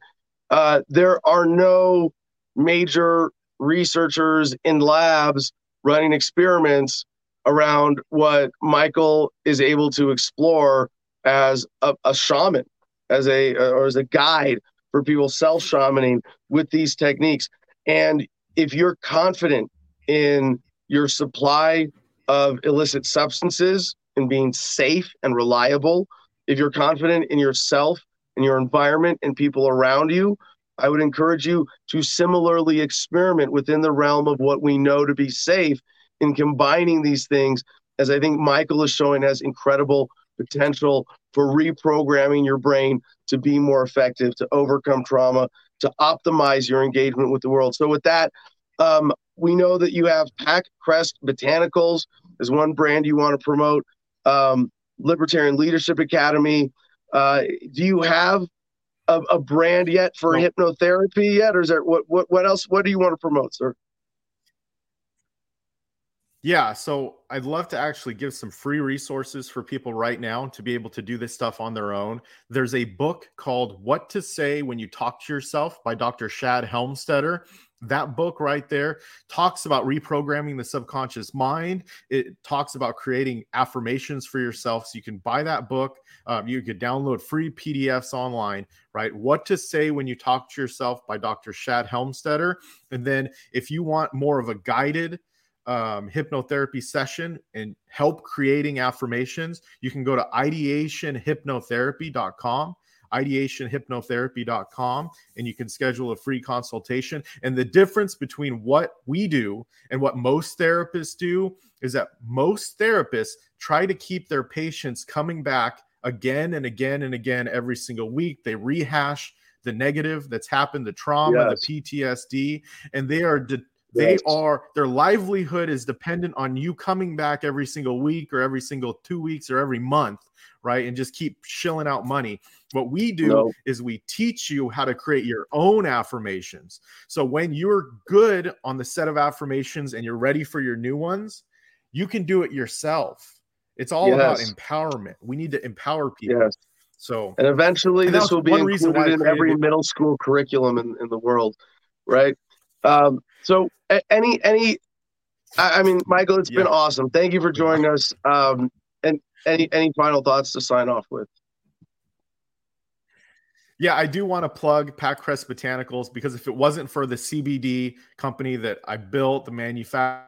uh, there are no major researchers in labs running experiments around what Michael is able to explore as a, a shaman, as a or as a guide for people self shamaning with these techniques. And if you're confident in your supply of illicit substances and being safe and reliable, if you're confident in yourself and your environment and people around you, I would encourage you to similarly experiment within the realm of what we know to be safe in combining these things, as I think Michael is showing has incredible potential for reprogramming your brain to be more effective, to overcome trauma, to optimize your engagement with the world. So, with that, um, we know that you have Pack Crest Botanicals is one brand you want to promote. Um, Libertarian Leadership Academy. Uh, do you have a, a brand yet for No. hypnotherapy yet, or is there what what what else? What do you want to promote, sir? Yeah, so I'd love to actually give some free resources for people right now to be able to do this stuff on their own. There's a book called What to Say When You Talk to Yourself by Dr. Shad Helmstetter. That book right there talks about reprogramming the subconscious mind. It talks about creating affirmations for yourself. So you can buy that book. Um, you could download free PDFs online, right? What to Say When You Talk to Yourself by Dr. Shad Helmstetter. And then if you want more of a guided, um, hypnotherapy session and help creating affirmations, you can go to ideationhypnotherapy.com. ideationhypnotherapy.com and you can schedule a free consultation. And the difference between what we do and what most therapists do is that most therapists try to keep their patients coming back again and again and again every single week. They rehash the negative that's happened, the trauma, yes. the PTSD, and they are de- they are their livelihood is dependent on you coming back every single week or every single two weeks or every month, right? And just keep shilling out money. What we do no. is we teach you how to create your own affirmations. So when you're good on the set of affirmations and you're ready for your new ones, you can do it yourself. It's all yes. about empowerment. We need to empower people. Yes. So, and eventually, and this will be included in every middle school curriculum in, in the world, right? Um, so, any any, I mean, Michael, it's yeah. been awesome. Thank you for joining us. Um, and any any final thoughts to sign off with? Yeah, I do want to plug Packcrest Botanicals because if it wasn't for the CBD company that I built, the manufacturer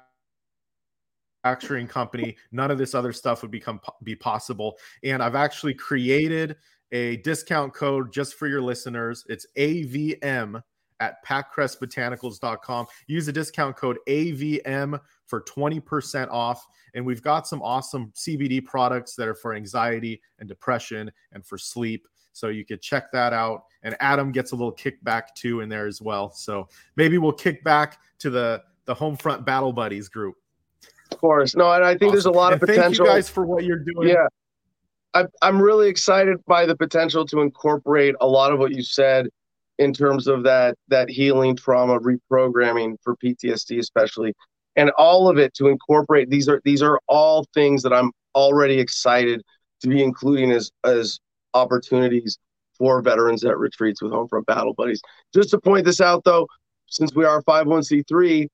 manufacturing company, none of this other stuff would become be possible. And I've actually created a discount code just for your listeners. It's AVM at packcrestbotanicals.com. Use the discount code AVM for 20% off. And we've got some awesome CBD products that are for anxiety and depression and for sleep. So you could check that out. And Adam gets a little kickback too in there as well. So maybe we'll kick back to the the Homefront Battle Buddies group. Of course. No, and I think awesome. there's a lot and of potential. Thank you guys for what you're doing. Yeah. I'm really excited by the potential to incorporate a lot of what you said in terms of that that healing trauma reprogramming for PTSD especially and all of it to incorporate these are these are all things that I'm already excited to be including as as opportunities for veterans at retreats with Homefront Battle Buddies. Just to point this out though, since we are 501c3,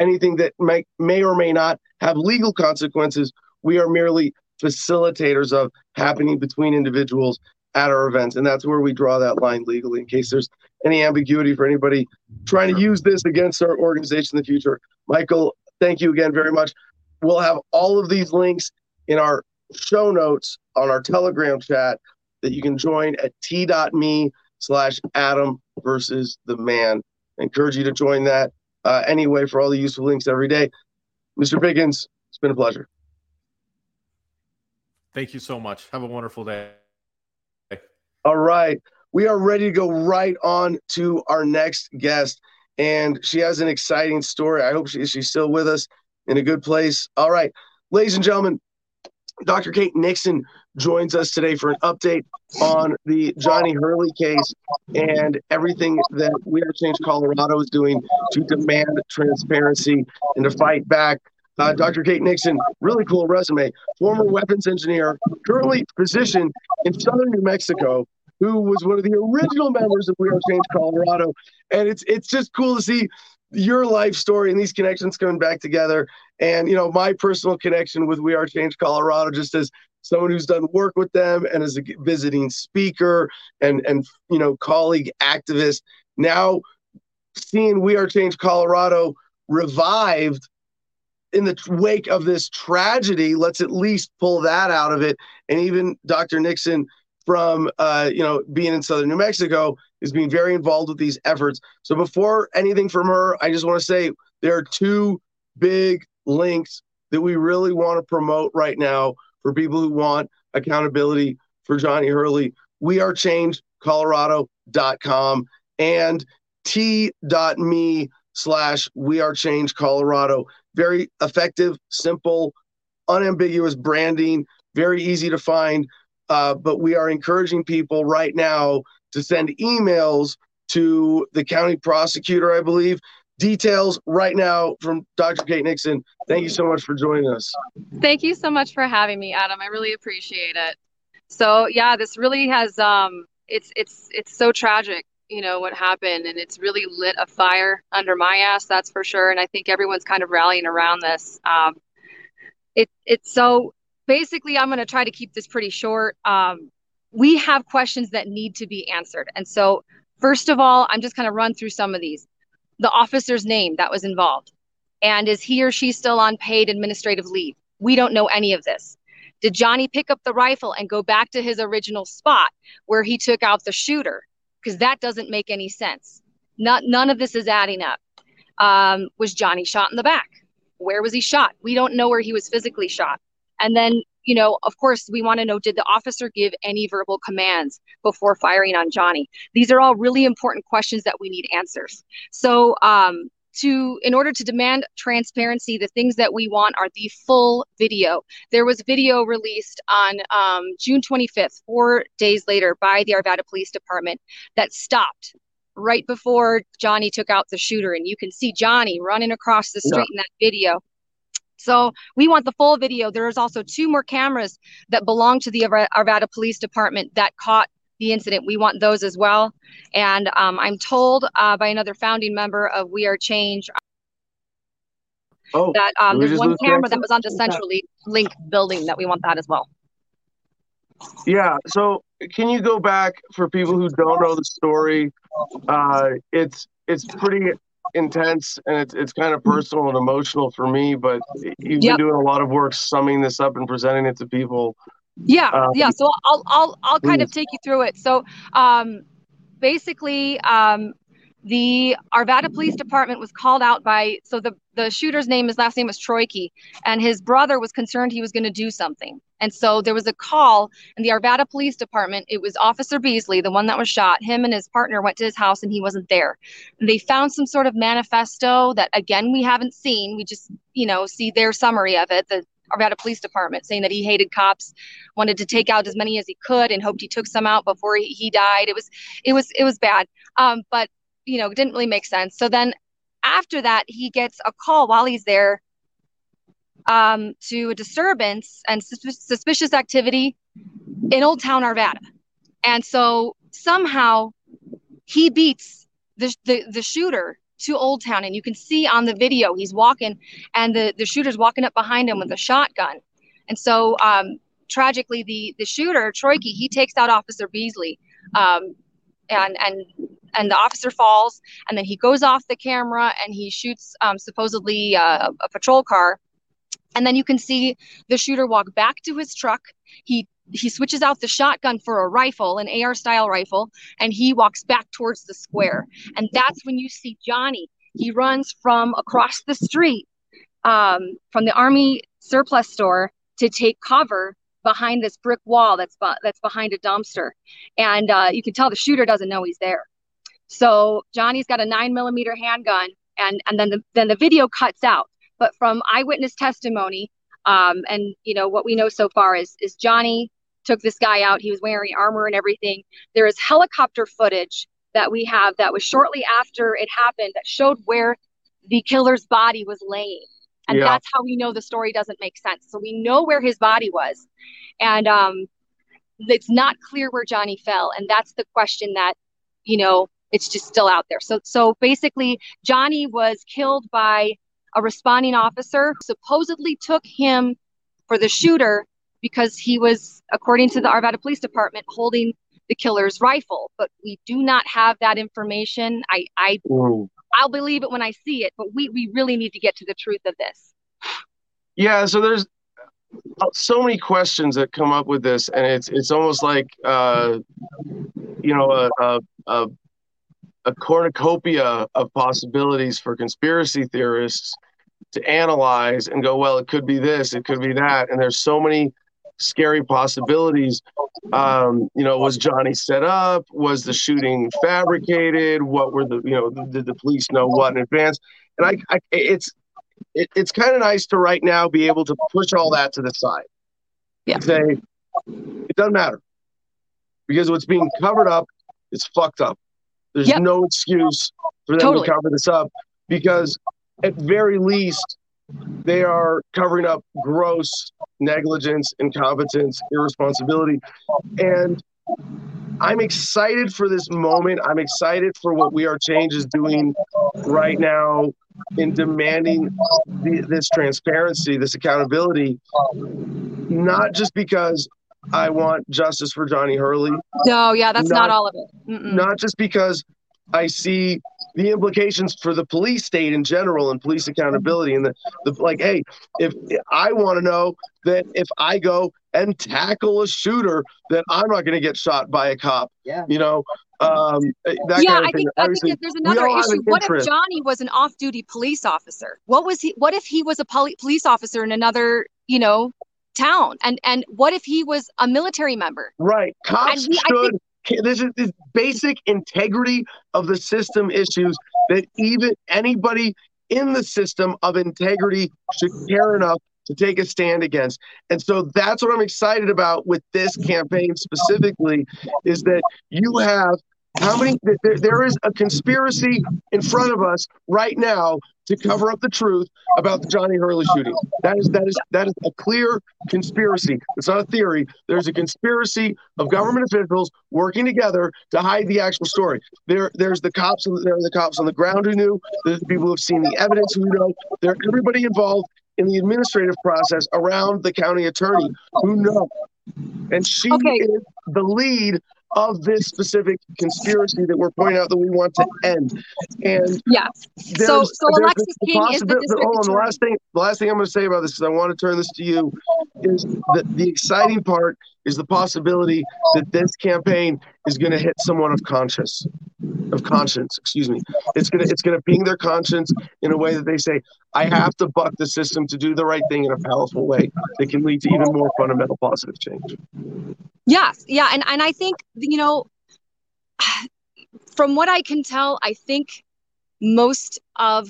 anything that may, may or may not have legal consequences. We are merely facilitators of happening between individuals at our events. And that's where we draw that line legally in case there's any ambiguity for anybody trying to use this against our organization in the future. Michael, thank you again very much. We'll have all of these links in our show notes on our Telegram chat that you can join at t.me slash Adam versus the man. I encourage you to join that uh, anyway for all the useful links every day. Mr. Pickens, it's been a pleasure. Thank you so much. Have a wonderful day. All right. We are ready to go right on to our next guest. And she has an exciting story. I hope she, she's still with us in a good place. All right. Ladies and gentlemen, Dr. Kate Nixon joins us today for an update on the Johnny Hurley case and everything that We Are Change Colorado is doing to demand transparency and to fight back. Uh, Dr. Kate Nixon, really cool resume, former weapons engineer, currently physician in southern New Mexico, who was one of the original members of We Are Change Colorado. And it's it's just cool to see your life story and these connections coming back together. And, you know, my personal connection with We Are Change Colorado, just as someone who's done work with them and as a visiting speaker and, and, you know, colleague activist. Now seeing We Are Change Colorado revived in the wake of this tragedy, let's at least pull that out of it. And even Dr. Nixon from uh, you know being in southern New Mexico is being very involved with these efforts. So before anything from her, I just want to say there are two big links that we really want to promote right now for people who want accountability for Johnny Hurley. We are change colorado.com and t.me slash we are change colorado very effective simple unambiguous branding very easy to find uh, but we are encouraging people right now to send emails to the county prosecutor, I believe. Details right now from Dr. Kate Nixon. Thank you so much for joining us. Thank you so much for having me, Adam. I really appreciate it. So yeah, this really has um it's it's it's so tragic, you know, what happened and it's really lit a fire under my ass, that's for sure. And I think everyone's kind of rallying around this. Um it it's so basically, I'm going to try to keep this pretty short. Um, we have questions that need to be answered. And so, first of all, I'm just going to run through some of these. The officer's name that was involved. And is he or she still on paid administrative leave? We don't know any of this. Did Johnny pick up the rifle and go back to his original spot where he took out the shooter? Because that doesn't make any sense. Not, none of this is adding up. Um, was Johnny shot in the back? Where was he shot? We don't know where he was physically shot. And then, you know, of course, we want to know did the officer give any verbal commands before firing on Johnny? These are all really important questions that we need answers. So, um, to in order to demand transparency the things that we want are the full video there was video released on um, june 25th four days later by the arvada police department that stopped right before johnny took out the shooter and you can see johnny running across the street yeah. in that video so we want the full video. There's also two more cameras that belong to the Arvada Police Department that caught the incident. We want those as well. And um, I'm told uh, by another founding member of We Are Change oh, that um, there's one camera that was on the Central Link building that we want that as well. Yeah. So can you go back for people who don't know the story? Uh, it's it's pretty intense and it's it's kind of personal and emotional for me. But you've yep. been doing a lot of work summing this up and presenting it to people. Yeah, um, yeah. So I'll I'll I'll kind of take you through it. So um, basically, um, the Arvada Police Department was called out by so the the shooter's name his last name was Troyke, and his brother was concerned he was going to do something, and so there was a call in the Arvada Police Department. It was Officer Beesley, the one that was shot. Him and his partner went to his house, and he wasn't there. They found some sort of manifesto that again we haven't seen. We just you know see their summary of it. The Arvada Police Department saying that he hated cops, wanted to take out as many as he could, and hoped he took some out before he, he died. It was, it was, it was bad. Um, but you know, didn't really make sense. So then, after that, he gets a call while he's there um, to a disturbance and suspicious activity in Old Town Arvada, and so somehow he beats the, the, the shooter to Old Town, and you can see on the video he's walking, and the the shooter's walking up behind him with a shotgun, and so um, tragically the the shooter Troyke he takes out Officer Beesley, um, and and and the officer falls, and then he goes off the camera and he shoots um, supposedly uh, a patrol car, and then you can see the shooter walk back to his truck. He he switches out the shotgun for a rifle, an AR style rifle, and he walks back towards the square. And that's when you see Johnny. He runs from across the street um, from the Army surplus store to take cover behind this brick wall that's that's behind a dumpster, and uh, you can tell the shooter doesn't know he's there. So Johnny's got a nine millimeter handgun, and and then the then the video cuts out. But from eyewitness testimony, um, and you know what we know so far is is Johnny took this guy out. He was wearing armor and everything. There is helicopter footage that we have that was shortly after it happened that showed where the killer's body was laying. And yeah. that's how we know the story doesn't make sense. So we know where his body was. And um, it's not clear where Johnny fell. And that's the question that, you know, it's just still out there. So so basically Johnny was killed by a responding officer, supposedly took him for the shooter because he was, according to the Arvada Police Department, holding the killer's rifle. But we do not have that information. I, I, I'll believe it when I see it. But we, we really need to get to the truth of this. Yeah. So there's so many questions that come up with this, and it's it's almost like uh, you know a, a, a a cornucopia of possibilities for conspiracy theorists to analyze and go, well, it could be this, it could be that, and there's so many scary possibilities. Um, you know, was Johnny set up? Was the shooting fabricated? What were the, you know, did the police know what in advance? And I, I it's, it, it's kind of nice to right now be able to push all that to the side. Yeah. Say it doesn't matter because what's being covered up is fucked up. There's yep. no excuse for them totally. to cover this up because at very least they are covering up gross negligence, incompetence, irresponsibility. And I'm excited for this moment. I'm excited for what We Are Change is doing right now in demanding the, this transparency, this accountability, not just because I want justice for Johnny Hurley. No, yeah, that's not, not all of it. Mm-mm. Not just because I see the implications for the police state in general and police accountability and the, the like hey if i want to know that if i go and tackle a shooter that I'm not going to get shot by a cop. Yeah. You know, um, that yeah, kind of I thing. think, I think there's another issue. an What if. Johnny was an off-duty police officer? What was he? What if he was a poli- police officer in another, you know, town? And and what if he was a military member? Right. Cops I should. This is this basic integrity of the system issues that even anybody in the system of integrity should care enough to take a stand against. And so that's what I'm excited about with this campaign specifically is that you have how many there, there is a conspiracy in front of us right now to cover up the truth about the Johnny Hurley shooting. That is that is that is a clear conspiracy. It's not a theory. There's a conspiracy of government officials working together to hide the actual story. There there's the cops there are the cops on the ground who knew, there's the people who've seen the evidence who know. There everybody involved in the administrative process around the county attorney who know. And she Okay. is the lead of this specific conspiracy that we're pointing out that we want to end. And Yeah. So- so Alexis King is the district Hold on, the last thing, the last thing I'm going to say about this, is I want to turn this to you, is that the exciting part is the possibility that this campaign is going to hit someone of conscience, of conscience. Excuse me. It's gonna it's gonna ping their conscience in a way that they say, I have to buck the system to do the right thing in a powerful way that can lead to even more fundamental positive change. Yes, yeah, and and I think you know, from what I can tell, I think most of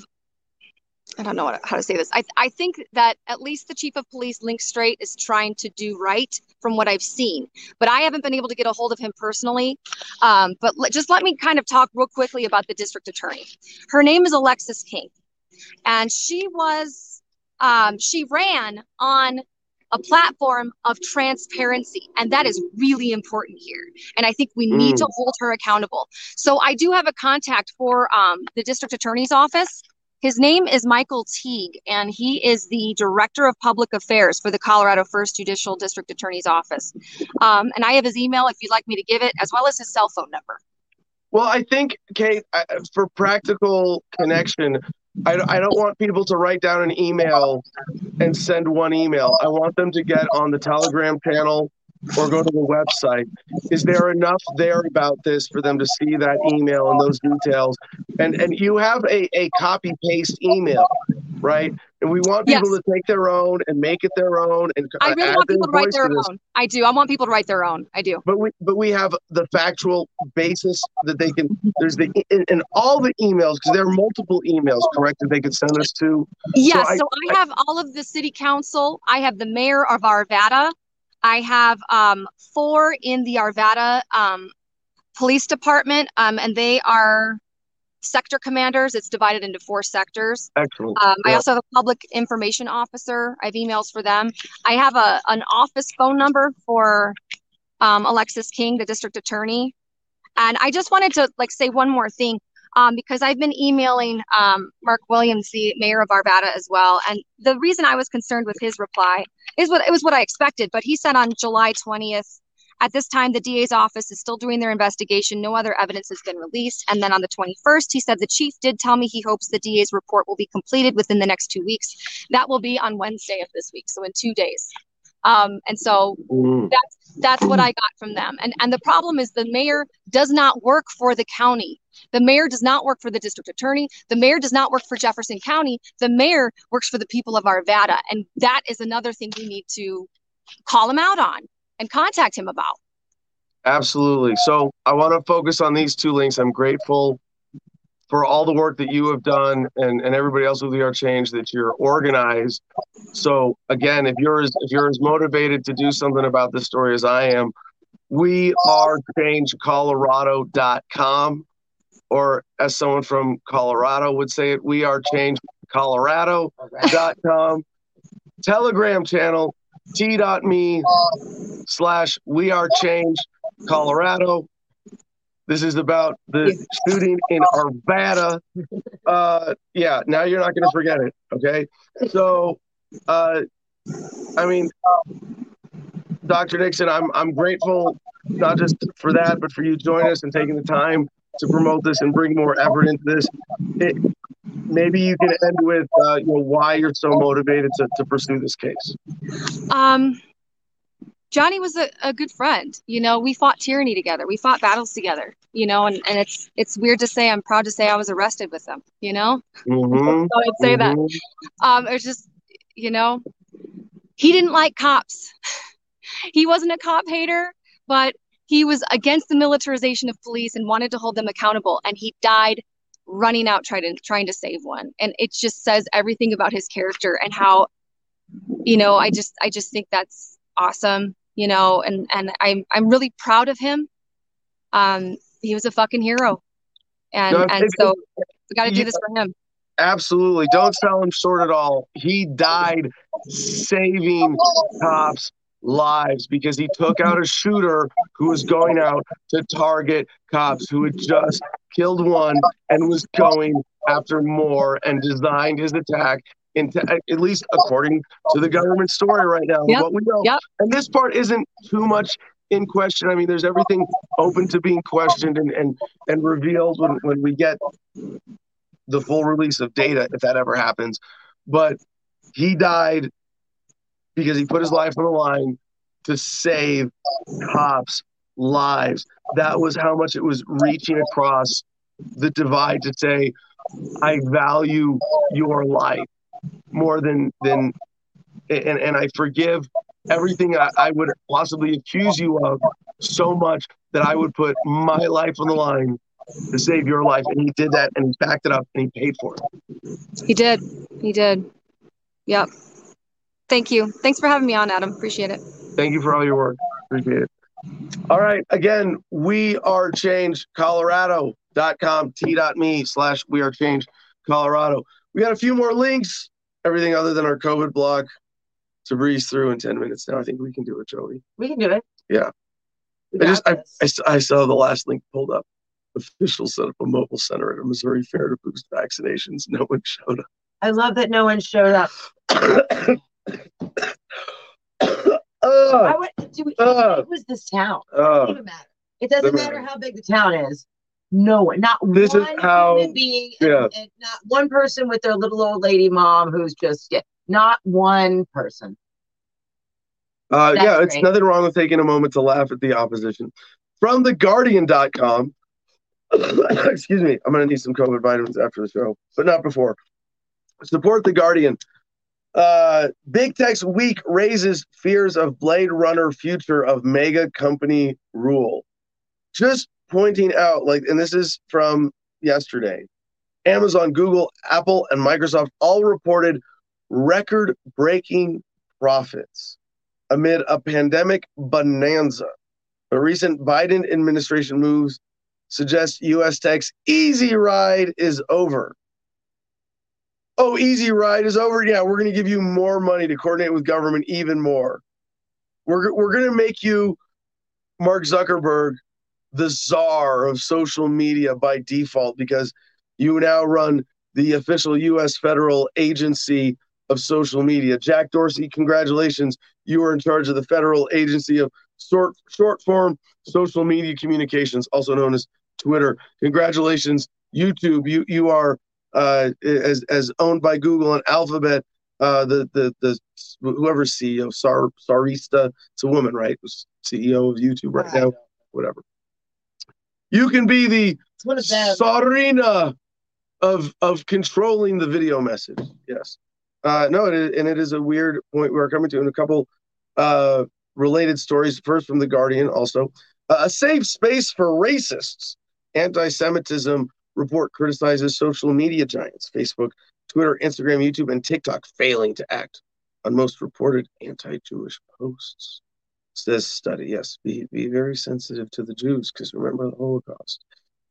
I don't know what, how to say this. I I think that at least the chief of police, Link Strate, is trying to do right from what I've seen, but I haven't been able to get a hold of him personally. Um, but let, just let me kind of talk real quickly about the district attorney. Her name is Alexis King, and she was um, she ran on a platform of transparency and that is really important here and i think we need Mm. to hold her accountable so i do have a contact for um, the district attorney's office his name is michael teague and he is the director of public affairs for the colorado first judicial district attorney's office um, and i have his email if you'd like me to give it as well as his cell phone number Well, I think, Kate, for practical connection, I, I don't want people to write down an email and send one email. I want them to get on the Telegram channel or go to the website. Is there enough there about this for them to see that email and those details? And and you have a, a copy paste email, right? And we want people Yes. to take their own and make it their own and i uh, really add want people to write their to own i do i want people to write their own i do But we but we have the factual basis that they can. There's the in, in all the emails because there are multiple emails, correct? That they could send us to. Yes, I- so I, have all of the city council. I have the mayor of Arvada. I have um, four in the Arvada um, police department, um, and they are sector commanders. It's divided into four sectors. Excellent. Um, I also have a public information officer. I have emails for them. I have a an office phone number for um, Alexis King, the district attorney. And I just wanted to like say one more thing um, because I've been emailing um, Marc Williams, the mayor of Arvada, as well. And the reason I was concerned with his reply is what it was what I expected. But he said on July 20th, at this time, the DA's office is still doing their investigation. No other evidence has been released. And then on the 21st, he said the chief did tell me he hopes the DA's report will be completed within the next two weeks. That will be on Wednesday of this week, so in two days. Um, and so Mm. that's what I got from them. And and the problem is the mayor does not work for the county. The mayor does not work for the district attorney. The mayor does not work for Jefferson County. The mayor works for the people of Arvada. And that is another thing we need to call him out on and contact him about. Absolutely. So I want to focus on these two links. I'm grateful for all the work that you have done and, and everybody else with We Are Change that you're organized. So again, if you're as if you're as motivated to do something about this story as I am, we are changecolorado.com or as someone from Colorado would say it, we are change colorado.com telegram channel t.me slash we are change colorado this is about the shooting in arvada. Uh yeah now you're not going to forget it okay? So uh i mean dr nixon i'm i'm grateful not just for that but for you joining us and taking the time to promote this and bring more effort into this. It, maybe you can end with uh, you know why you're so motivated to, to pursue this case. Um, Johnny was a, a good friend. You know, we fought tyranny together. We fought battles together. You know, and, and it's it's weird to say. I'm proud to say I was arrested with them. You know, Mhm. so I'd say that. Mhm. Um, it's just, you know, he didn't like cops. he wasn't a cop hater, but he was against the militarization of police and wanted to hold them accountable. And he died running out trying to trying to save one. And it just says everything about his character and how, you know, I just I just think that's awesome. You know, and and I'm I'm really proud of him. Um, he was a fucking hero, and No, and so we got to do yeah. this for him. Absolutely. Don't sell him short at all. He died saving cops' lives because he took out a shooter who was going out to target cops who had just killed one and was going after more and designed his attack into at least according to the government story right now Yep. what we know Yep. and this part isn't too much in question i mean there's everything open to being questioned and and, and revealed when, when we get the full release of data if that ever happens. But he died because he put his life on the line to save cops' lives. That was how much it was reaching across the divide to say, I value your life more than than and, and I forgive everything I, I would possibly accuse you of so much that I would put my life on the line to save your life. And he did that and he backed it up and he paid for it. He did. He did. Yep. Thank you. Thanks for having me on, Adam. Appreciate it. Thank you for all your work. Appreciate it. All right. Again, we are changed colorado.com t.me slash we are changed Colorado. We got a few more links, everything other than our COVID block to breeze through in 10 minutes now. I think we can do it, Joey. We can do it. Yeah. We I just I. I, I saw the last link pulled up. Officials set up a mobile center at a Missouri fair to boost vaccinations. No one showed up. I love that no one showed up. uh, would, do we, Uh. was this town? It uh, doesn't matter. It doesn't matter. how big the town is. No one, not This is one how- human being, and- yeah. and not one person with their little old lady mom who's just yeah, not one person. Uh, That's yeah, it's great. nothing wrong with taking a moment to laugh at the opposition. From theguardian.com, excuse me, I'm going to need some COVID vitamins after the show, but not before. Support The Guardian. Uh, Big Tech's week raises fears of Blade Runner future of mega company rule. Just pointing out, like, and this is from yesterday Amazon, Google, Apple, and Microsoft all reported record breaking profits amid a pandemic bonanza. the recent Biden administration moves suggest U.S. tech's easy ride is over. Oh, easy ride is over. Yeah, we're going to give you more money to coordinate with government even more. We're, we're going to make you, Mark Zuckerberg, the czar of social media by default because you now run the official U.S. federal agency of social media. Jack Dorsey, congratulations. You are in charge of the Federal Agency of Short, short Form Social Media Communications, also known as Twitter. Congratulations, YouTube. You you are uh, as as owned by Google and Alphabet. Uh, the the the whoever's CEO, Sar Sarista, it's a woman, right? CEO of YouTube right now. Whatever. You can be the It's one of. Sarina of of controlling the video message. Yes. Uh, no, it is, and it is a weird point we're coming to in a couple uh, related stories. First from the Guardian, also uh, a safe space for racists. Anti-Semitism report criticizes social media giants: Facebook, Twitter, Instagram, YouTube, and TikTok failing to act on most reported anti-Jewish posts. Says study. Yes, be be very sensitive to the Jews because remember the Holocaust.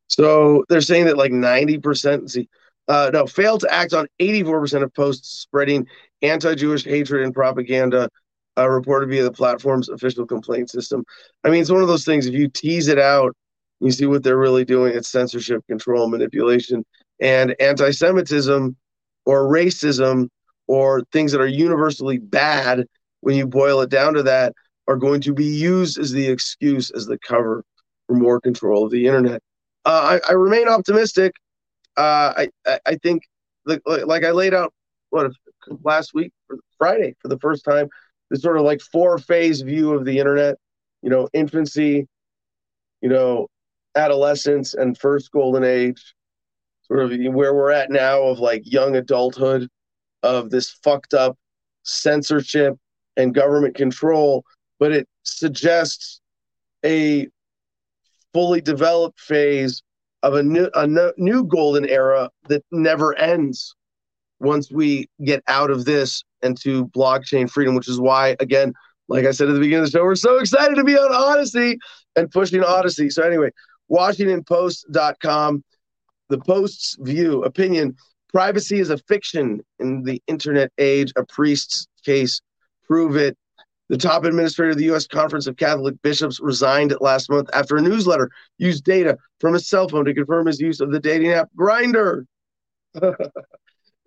So they're saying that like 90%, see, uh, no, failed to act on 84% of posts spreading anti-Jewish hatred and propaganda uh, reported via the platform's official complaint system. I mean, it's one of those things. If you tease it out, you see what they're really doing. It's censorship, control, manipulation, and anti-Semitism or racism or things that are universally bad. When you boil it down to that, are going to be used as the excuse, as the cover for more control of the internet. Uh, I, I remain optimistic. Uh, I, I think like, like I laid out what last week Friday for the first time this sort of like four phase view of the internet, you know, infancy, you know, adolescence and first golden age, sort of where we're at now of like young adulthood, of this fucked up censorship and government control, but it suggests a fully developed phase of a new a new golden era that never ends once we get out of this and to blockchain freedom, which is why, again, like I said at the beginning of the show, we're so excited to be on Odysee and pushing Odysee So, anyway, WashingtonPost.com, the Post's view, opinion privacy is a fiction in the internet age, a priest's case. Prove it. The top administrator of the U.S. Conference of Catholic Bishops resigned last month after a newsletter used data from his cell phone to confirm his use of the dating app Grindr.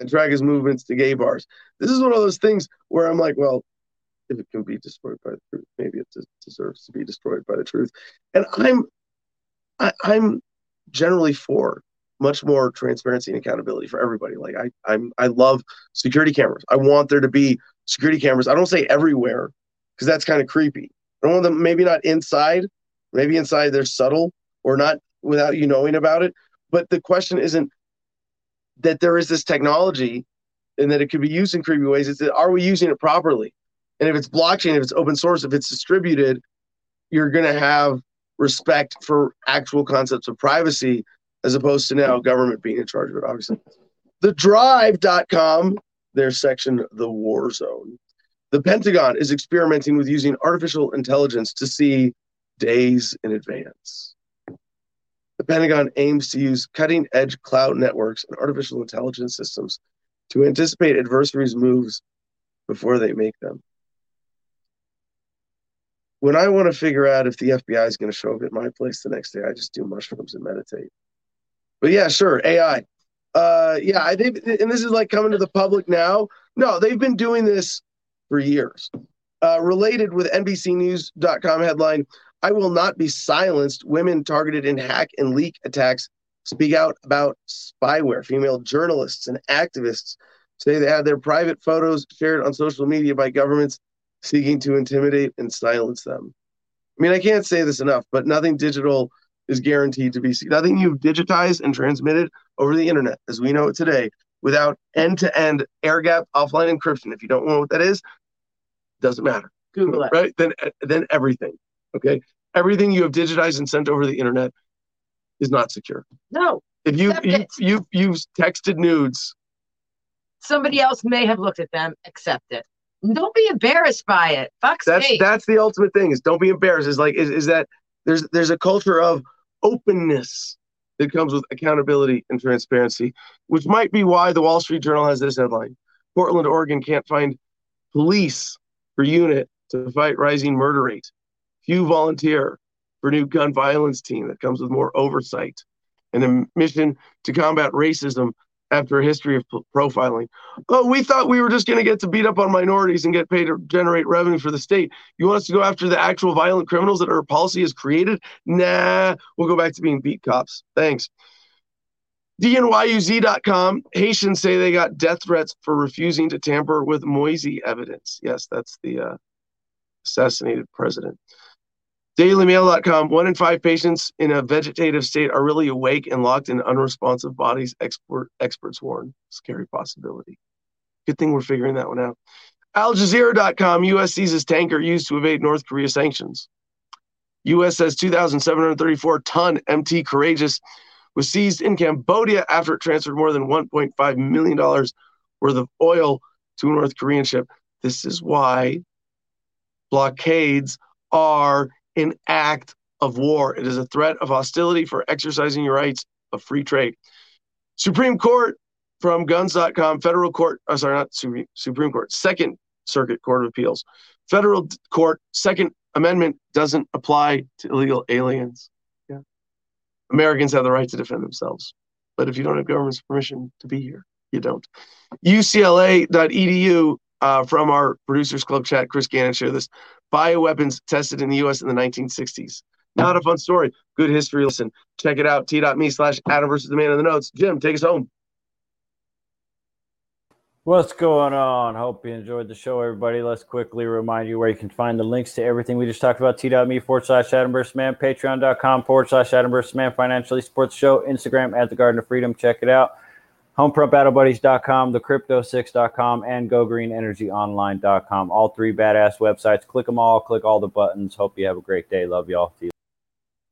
and track his movements to gay bars. This is one of those things where I'm like, well, if it can be destroyed by the truth, maybe it deserves to be destroyed by the truth. And I'm, I, am i am generally for much more transparency and accountability for everybody. Like I, I'm, I love security cameras. I want there to be security cameras. I don't say everywhere because that's kind of creepy. I don't want them maybe not inside, maybe inside they're subtle or not without you knowing about it. But the question isn't that there is this technology and that it could be used in creepy ways. It's that are we using it properly? And if it's blockchain, if it's open source, if it's distributed, you're going to have respect for actual concepts of privacy as opposed to now government being in charge of it, obviously. The drive.com, their section, the war zone. The Pentagon is experimenting with using artificial intelligence to see days in advance. The Pentagon aims to use cutting edge cloud networks and artificial intelligence systems to anticipate adversaries' moves before they make them. When I want to figure out if the FBI is going to show up at my place the next day, I just do mushrooms and meditate. But yeah, sure, AI. Uh, yeah, I think, and this is like coming to the public now. No, they've been doing this for years. Uh, related with NBCNews.com headline I will not be silenced. Women targeted in hack and leak attacks speak out about spyware. Female journalists and activists say they had their private photos shared on social media by governments seeking to intimidate and silence them. I mean, I can't say this enough, but nothing digital is guaranteed to be nothing you've digitized and transmitted over the internet as we know it today without end-to-end air gap offline encryption. If you don't know what that is, doesn't matter. Google it. Right? Then then everything Okay. Everything you have digitized and sent over the internet is not secure. No. If you you you you've texted nudes, somebody else may have looked at them, accept it. Don't be embarrassed by it. Fuck's that's sake. that's the ultimate thing. Is don't be embarrassed. Is like is, is that there's there's a culture of openness that comes with accountability and transparency, which might be why the Wall Street Journal has this headline: Portland, Oregon can't find police per unit to fight rising murder rate. Few volunteer for new gun violence team that comes with more oversight and a mission to combat racism after a history of profiling. Oh, we thought we were just going to get to beat up on minorities and get paid to generate revenue for the state. You want us to go after the actual violent criminals that our policy has created? Nah, we'll go back to being beat cops. Thanks. DNYUZ.com. Haitians say they got death threats for refusing to tamper with Moise evidence. Yes, that's the uh, assassinated president. DailyMail.com. One in five patients in a vegetative state are really awake and locked in unresponsive bodies. Expert, experts warn. Scary possibility. Good thing we're figuring that one out. Al Jazeera.com. U.S. seizes tanker used to evade North Korea sanctions. U.S. says 2,734 ton MT Courageous was seized in Cambodia after it transferred more than $1.5 million worth of oil to a North Korean ship. This is why blockades are an act of war. It is a threat of hostility for exercising your rights of free trade. Supreme Court from guns.com, federal court, oh, sorry, not Supreme, Supreme Court, Second Circuit Court of Appeals. Federal court, Second Amendment doesn't apply to illegal aliens. Americans have the right to defend themselves. But if you don't have government's permission to be here, you don't. UCLA.edu uh, from our producers club chat, Chris Gannon shared this bioweapons tested in the US in the 1960s. Not a fun story. Good history Listen, Check it out. T.me slash Adam versus the man in the notes. Jim, take us home. What's going on? Hope you enjoyed the show, everybody. Let's quickly remind you where you can find the links to everything we just talked about. T.me forward slash Adam Man, patreon.com forward slash Adam Man, financially sports show, Instagram at the Garden of Freedom. Check it out. HomefrontBattleBuddies.com, thecrypto6.com, and GoGreenEnergyOnline.com. All three badass websites. Click them all, click all the buttons. Hope you have a great day. Love y'all. See you.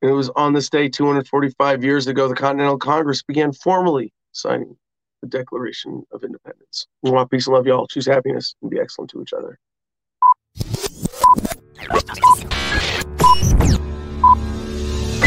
It was on this day 245 years ago, the Continental Congress began formally signing the Declaration of Independence. We want peace and love, y'all. Choose happiness and be excellent to each other.